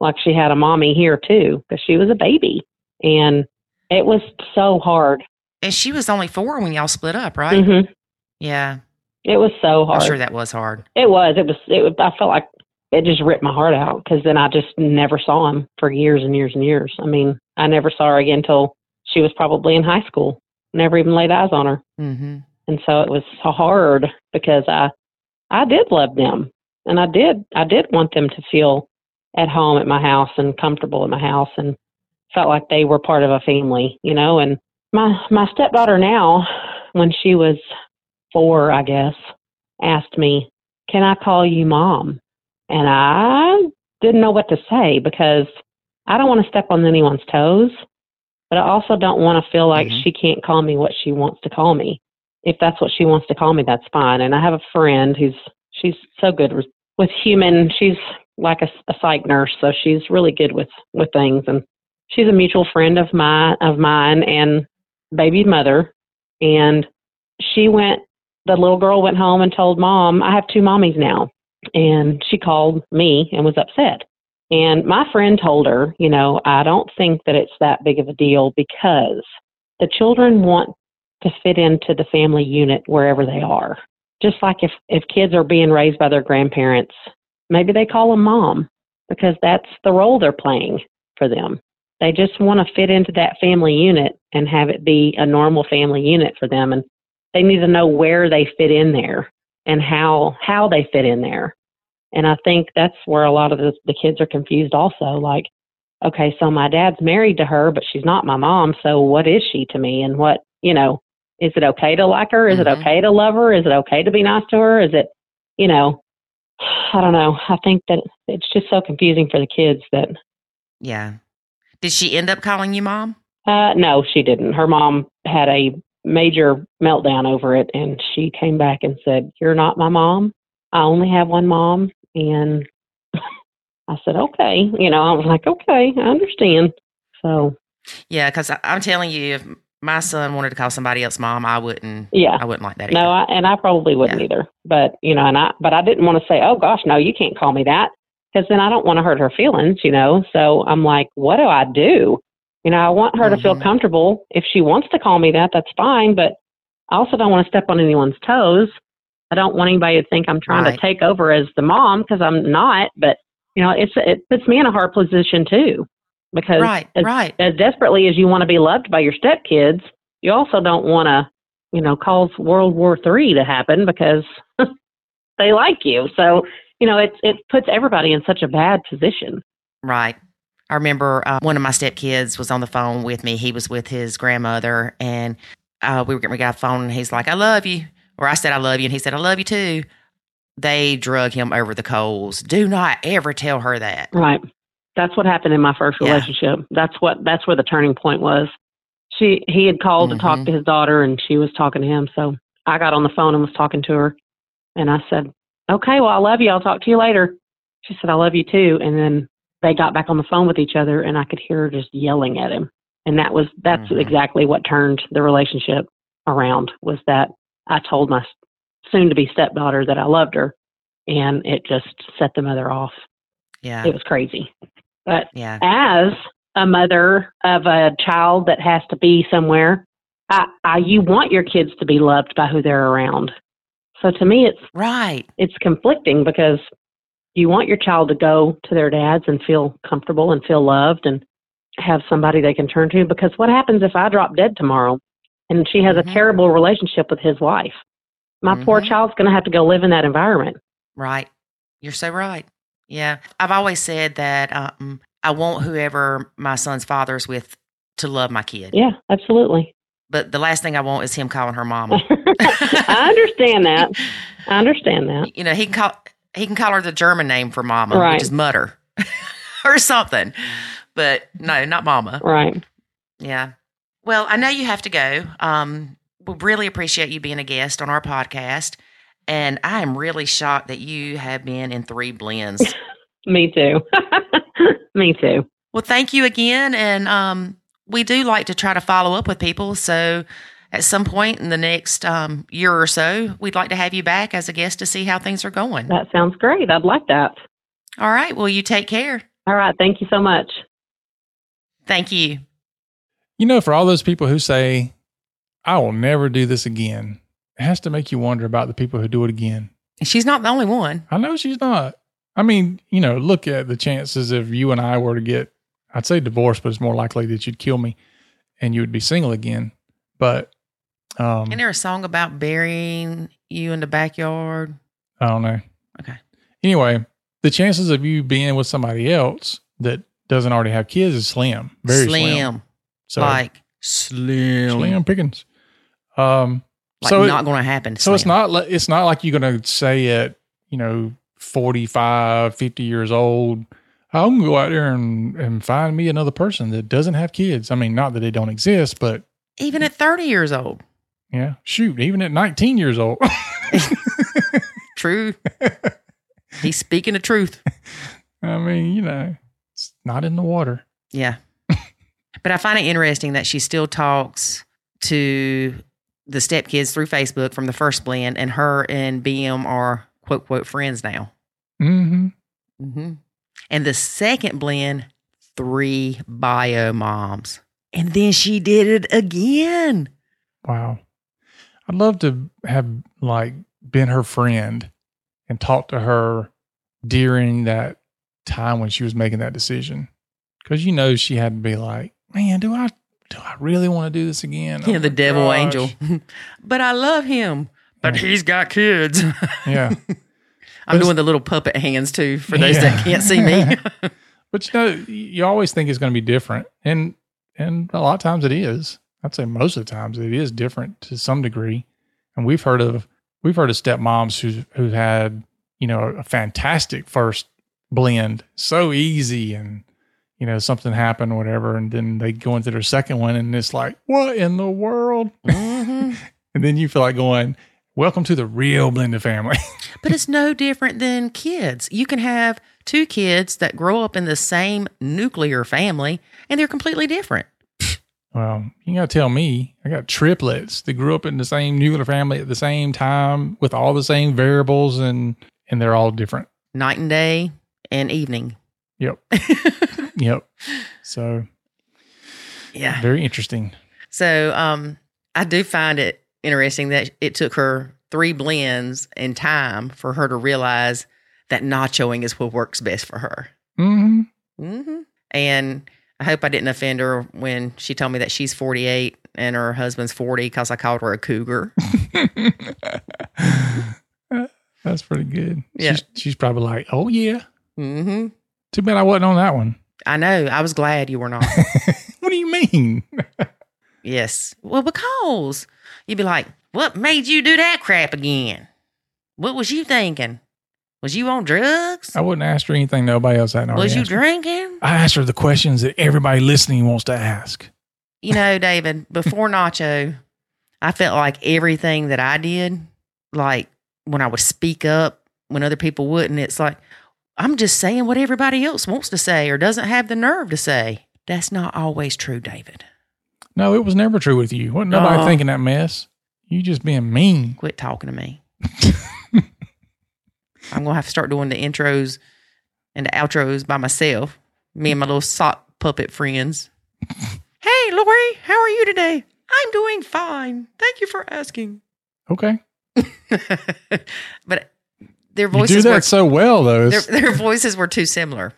S1: like she had a mommy here too because she was a baby and it was so hard
S2: and she was only four when y'all split up, right?
S1: hmm
S2: Yeah.
S1: it was so hard.
S2: I'm sure that was hard.
S1: it was it was it was, i felt like it just ripped my heart out because then i just never saw him for years and years and years i mean i never saw her again until she was probably in high school never even laid eyes on her.
S2: Mm-hmm.
S1: and so it was so hard because i i did love them. And i did i did want them to feel at home at my house and comfortable at my house and felt like they were part of a family you know? And my my stepdaughter now when she was four i guess asked me can i call you mom? And i didn't know what to say because i don't want to step on anyone's toes but i also don't want to feel like
S2: Mhm.
S1: she can't call me what she wants to call me. If that's what she wants to call me that's fine. And i have a friend who's she's so good with, with human she's like a, a psych nurse so she's really good with with things. And she's a mutual friend of my of mine and baby mother. And she went the little girl went home and told mom i have two mommies now. And she called me and was upset and my friend told her you know i don't think that it's that big of a deal because the children want to fit into the family unit wherever they are just like if if kids are being raised by their grandparents maybe they call them mom because that's the role they're playing for them they just want to fit into that family unit and have it be a normal family unit for them and they need to know where they fit in there and how how they fit in there. And I think that's where a lot of the, the kids are confused also. Like, okay, so my dad's married to her, but she's not my mom. So what is she to me? And what, you know, is it okay to like her? Is
S2: Mhm.
S1: it okay to love her? Is it okay to be nice to her? Is it, you know, I don't know. I think that it's just so confusing for the kids that,
S2: Yeah. Did she end up calling you mom?
S1: uh, no, she didn't. Her mom had a major meltdown over it and she came back and said, You're not my mom. I only have one mom. And [LAUGHS] I said, Okay. You know, I was like, Okay, I understand. So,
S2: Yeah, because I'm telling you, if my son wanted to call somebody else mom, I wouldn't.
S1: yeah.
S2: I wouldn't like that.
S1: No. I, and I probably wouldn't
S2: Yeah.
S1: either. But you know, and I but I didn't want to say, oh gosh, no, you can't call me that, because then I don't want to hurt her feelings, you know. So I'm like, what do I do? You know, I want her to feel
S2: Mhm.
S1: comfortable. If she wants to call me that, that's fine. But I also don't want to step on anyone's toes. I don't want anybody to think I'm trying
S2: Right.
S1: to take over as the mom because I'm not. But you know, it's it puts me in a hard position too, because
S2: right,
S1: as,
S2: right.
S1: as desperately as you want to be loved by your stepkids, you also don't want to, you know, cause World War Three to happen because [LAUGHS] they like you. So, you know, it it puts everybody in such a bad position.
S2: Right. I remember uh, one of my stepkids was on the phone with me. He was with his grandmother, and uh, we were getting we got a phone, and he's like, "I love you," or I said, "I love you," and he said, "I love you too." They drug him over the coals. Do not ever tell her that.
S1: Right. That's what happened in my first
S2: Yeah.
S1: relationship. That's what that's where the turning point was. She he had called to talk
S2: Mhm.
S1: to his daughter and she was talking to him. So I got on the phone and was talking to her and I said, Okay, well I love you, I'll talk to you later. She said, I love you too and then they got back on the phone with each other and I could hear her just yelling at him. And that was that's
S2: Mhm.
S1: exactly what turned the relationship around was that I told my soon to be stepdaughter that I loved her and it just set the mother off.
S2: Yeah,
S1: It was crazy. But
S2: yeah,
S1: as a mother of a child that has to be somewhere, I, I, you want your kids to be loved by who they're around. So to me, it's
S2: right.
S1: it's conflicting because you want your child to go to their dads and feel comfortable and feel loved and have somebody they can turn to. Because what happens if I drop dead tomorrow and she has
S2: Mhm.
S1: a terrible relationship with his wife? My poor
S2: Mhm.
S1: child's going to have to go live in that environment.
S2: Right. You're so right. Yeah. I've always said that um, I want whoever my son's father's with to love my kid.
S1: Yeah, absolutely.
S2: But the last thing I want is him calling her mama. [LAUGHS]
S1: I understand that. [LAUGHS] I understand that.
S2: you know, he can call he can call her the German name for mama,
S1: Right.
S2: which is mutter [LAUGHS] or something. But no, not mama.
S1: Right.
S2: Yeah. Well, I know you have to go. Um, we really appreciate you being a guest on our podcast. And I am really shocked that you have been in three blends. [LAUGHS]
S1: Me too. [LAUGHS] Me too.
S2: Well, thank you again. And um, we do like to try to follow up with people. So at some point in the next um, year or so, we'd like to have you back as a guest to see how things are going.
S1: That sounds great. I'd like that.
S2: All right. Well, you take care.
S1: All right. Thank you so much.
S2: Thank you.
S4: You know, for all those people who say, I will never do this again, it has to make you wonder about the people who do it again.
S2: And she's not the only one.
S4: I know she's not. I mean, you know, look at the chances if you and I were to get, I'd say divorced, but it's more likely that you'd kill me and you would be single again. But um,
S2: Isn't there a song about burying you in the backyard?
S4: I don't know.
S2: Okay.
S4: Anyway, the chances of you being with somebody else that doesn't already have kids is slim, very slim.
S2: slim.
S4: So
S2: like slim.
S4: slim pickings. Um,
S2: Like
S4: so it-
S2: not going to happen.
S4: So it's not like it's not like you're going to say at, you know, 45, 50 years old, I'm going to go out there and, and find me another person that doesn't have kids. I mean, not that they don't exist, but
S2: even at 30 years old.
S4: yeah, shoot, even at 19 years old. [LAUGHS]
S2: True. He's speaking the truth.
S4: I mean, you know, it's not in the water.
S2: Yeah. But I find it interesting that she still talks to the stepkids through Facebook from the first blend, and her and BM are quote, quote, friends now.
S4: hmm
S2: hmm And the second blend, three bio moms. And then she did it again.
S4: Wow. I'd love to have like been her friend and talked to her during that time when she was making that decision. Cause you know she had to be like, man, do I do I really want to do this again?
S2: Yeah,
S4: Oh
S2: the devil
S4: gosh.
S2: angel. [LAUGHS] but I love him. But he's got kids. [LAUGHS]
S4: Yeah.
S2: I'm doing the little puppet hands too for those
S4: Yeah.
S2: that can't see me. [LAUGHS]
S4: But you know, you always think it's going to be different, and and a lot of times it is. I'd say most of the times it is different to some degree. And we've heard of we've heard of stepmoms who who've had you know a fantastic first blend, so easy, and you know something happened, whatever, and then they go into their second one, and it's like, what in the world?
S2: Mhm. [LAUGHS]
S4: And then you feel like going, welcome to the real blended family. [LAUGHS]
S2: But it's no different than kids. You can have two kids that grow up in the same nuclear family and they're completely different.
S4: Well, you got to tell me, I got triplets that grew up in the same nuclear family at the same time with all the same variables and and they're all different.
S2: Night and day and evening.
S4: Yep. [LAUGHS] yep. So,
S2: Yeah.
S4: very interesting.
S2: So um I do find it interesting that it took her three blends in time for her to realize that nachoing is what works best for her.
S4: Mm-hmm.
S2: Mm-hmm. And I hope I didn't offend her when she told me that she's 48 and her husband's 40 because I called her a cougar. [LAUGHS]
S4: That's pretty good.
S2: Yeah.
S4: She's, she's probably like, "Oh yeah.
S2: hmm
S4: Too bad I wasn't on that one."
S2: I know. I was glad you were not. [LAUGHS]
S4: What do you mean?
S2: yes. Well, because you'd be like, what made you do that crap again? What was you thinking? Was you on drugs?
S4: I wouldn't ask her anything nobody else hadn't
S2: was you
S4: her.
S2: drinking?
S4: I asked her the questions that everybody listening wants to ask.
S2: You know, [LAUGHS] David, before Nacho, I felt like everything that I did, like when I would speak up when other people wouldn't, it's like, I'm just saying what everybody else wants to say or doesn't have the nerve to say. That's not always true, David.
S4: No, it was never true with you. Wasn't nobody
S2: Aw.
S4: thinking that mess. You just being mean.
S2: Quit talking to me. [LAUGHS] I'm going to have to start doing the intros and the outros by myself. Me and my little sock puppet friends. [LAUGHS] hey, Lori, how are you today? I'm doing fine. Thank you for asking.
S4: Okay. [LAUGHS]
S2: but their
S4: You do that
S2: were
S4: so well, though.
S2: their, their voices were too similar.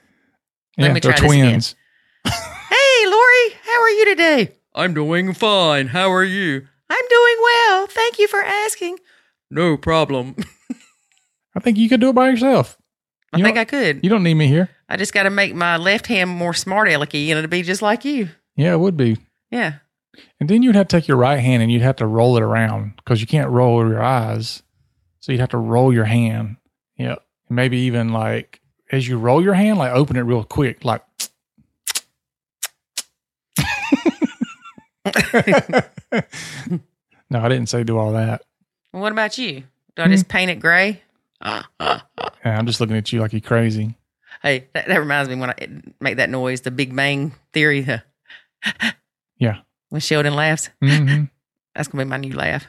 S4: yeah,
S2: let me
S4: they're
S2: try this again.
S4: twins. [LAUGHS]
S2: Hey, Lori, how are you today? I'm doing fine. How are you? I'm doing well. Thank you for asking. No problem. [LAUGHS]
S4: I think you could do it by yourself.
S2: I think I could.
S4: You don't need me here.
S2: I just got to make my left hand more smart alecky and it'll be just like you.
S4: Yeah, it would be.
S2: Yeah.
S4: And then you'd have to take your right hand and you'd have to roll it around because you can't roll your eyes. So you'd have to roll your hand. Yeah. Maybe even like as you roll your hand, like open it real quick, like. [LAUGHS] no, I didn't say do all that.
S2: Well, what about you? Do I just paint it gray?
S4: Yeah, I'm just looking at you like you're crazy.
S2: Hey, that, that reminds me when I make that noise, the Big Bang Theory. the- [LAUGHS]
S4: Yeah.
S2: When Sheldon laughs,
S4: hmm [LAUGHS]
S2: that's going to be my new laugh.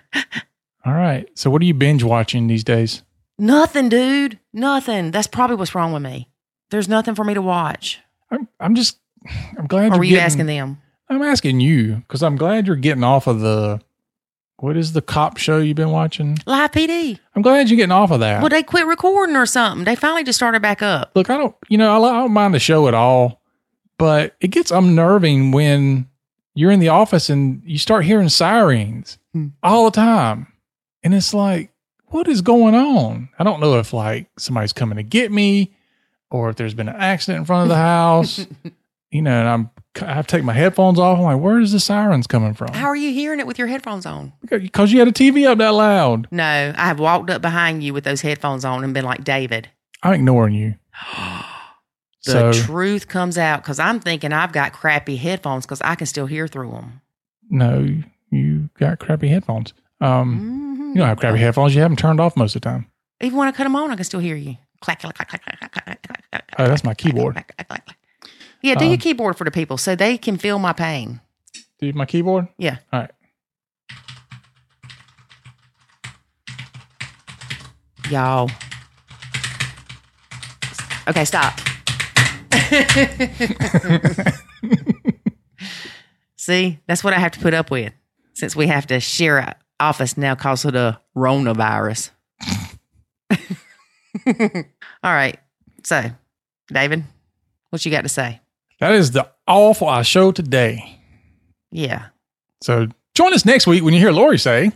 S4: All right. So, what are you binge watching these days?
S2: Nothing, dude. Nothing. That's probably what's wrong with me. There's nothing for me to watch.
S4: I'm, I'm just, I'm glad
S2: Or
S4: you're
S2: were you
S4: getting-
S2: asking them?
S4: I'm asking you because I'm glad you're getting off of the. What is the cop show you've been watching?
S2: Live PD.
S4: I'm glad you're getting off of that.
S2: Well, they quit recording or something. They finally just started back up.
S4: Look, I don't, you know, I, I don't mind the show at all, but it gets unnerving when you're in the office and you start hearing sirens
S2: Hmm.
S4: all the time. And it's like, what is going on? I don't know if like somebody's coming to get me or if there's been an accident in front of the house, [LAUGHS] you know, and I'm, I have to take my headphones off. I'm like, where is the sirens coming from?
S2: How are you hearing it with your headphones on?
S4: Because you had a TV up that loud.
S2: No, I have walked up behind you with those headphones on and been like, David,
S4: I'm ignoring you. [GASPS]
S2: the
S4: So
S2: truth comes out because I'm thinking I've got crappy headphones because I can still hear through them.
S4: no, you got crappy headphones. Um,
S2: mm-hmm.
S4: You don't have crappy headphones. You have them turned off most of the time.
S2: Even when I cut them on, I can still hear you. Clack, clack, clack, clack, clack, clack, clack,
S4: Oh, that's my keyboard.
S2: Clack, clack, clack, clack. Yeah, do
S4: um, your
S2: keyboard for the people so they can feel my pain.
S4: Do my keyboard?
S2: Yeah.
S4: All right.
S2: Y'all. Okay, stop. See, that's what I have to put up with since we have to share up office now because of the coronavirus. [LAUGHS] All right. So, David, what you got to say?
S4: That is the awful our show today.
S2: Yeah.
S4: So join us next week when you hear Lori say,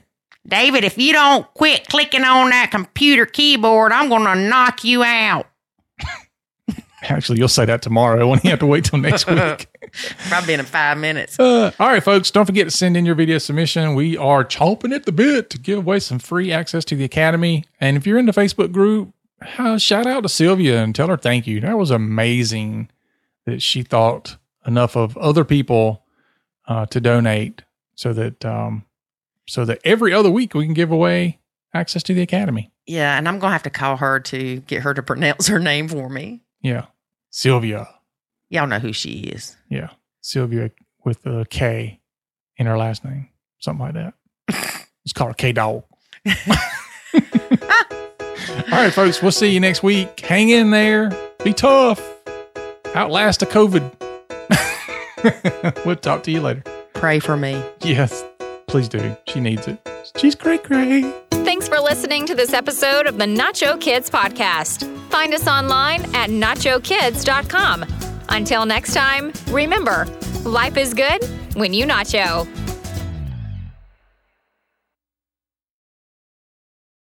S2: David, if you don't quit clicking on that computer keyboard, I'm going to knock you out.
S4: Actually, you'll say that tomorrow when you have to wait till next [LAUGHS] week.
S2: Probably in five minutes.
S4: Uh, all right, folks, don't forget to send in your video submission. We are chomping at the bit to give away some free access to the Academy. And if you're in the Facebook group, uh, shout out to Sylvia and tell her thank you. That was amazing that she thought enough of other people uh, to donate so that um, so that every other week we can give away access to the Academy.
S2: Yeah, and I'm going to have to call her to get her to pronounce her name for me.
S4: Yeah, Sylvia.
S2: Y'all know who she is.
S4: Yeah, Sylvia with a K in her last name, something like that. [LAUGHS] Let's call her K Dog. [LAUGHS] All right, folks, we'll see you next week. Hang in there. Be tough. Outlast the COVID. [LAUGHS] we'll talk to you later.
S2: Pray for me.
S4: Yes, please do. She needs it. She's great, great.
S3: Thanks for listening to this episode of the Nacho Kids Podcast. Find us online at nachokids.com. Until next time, remember, life is good when you nacho.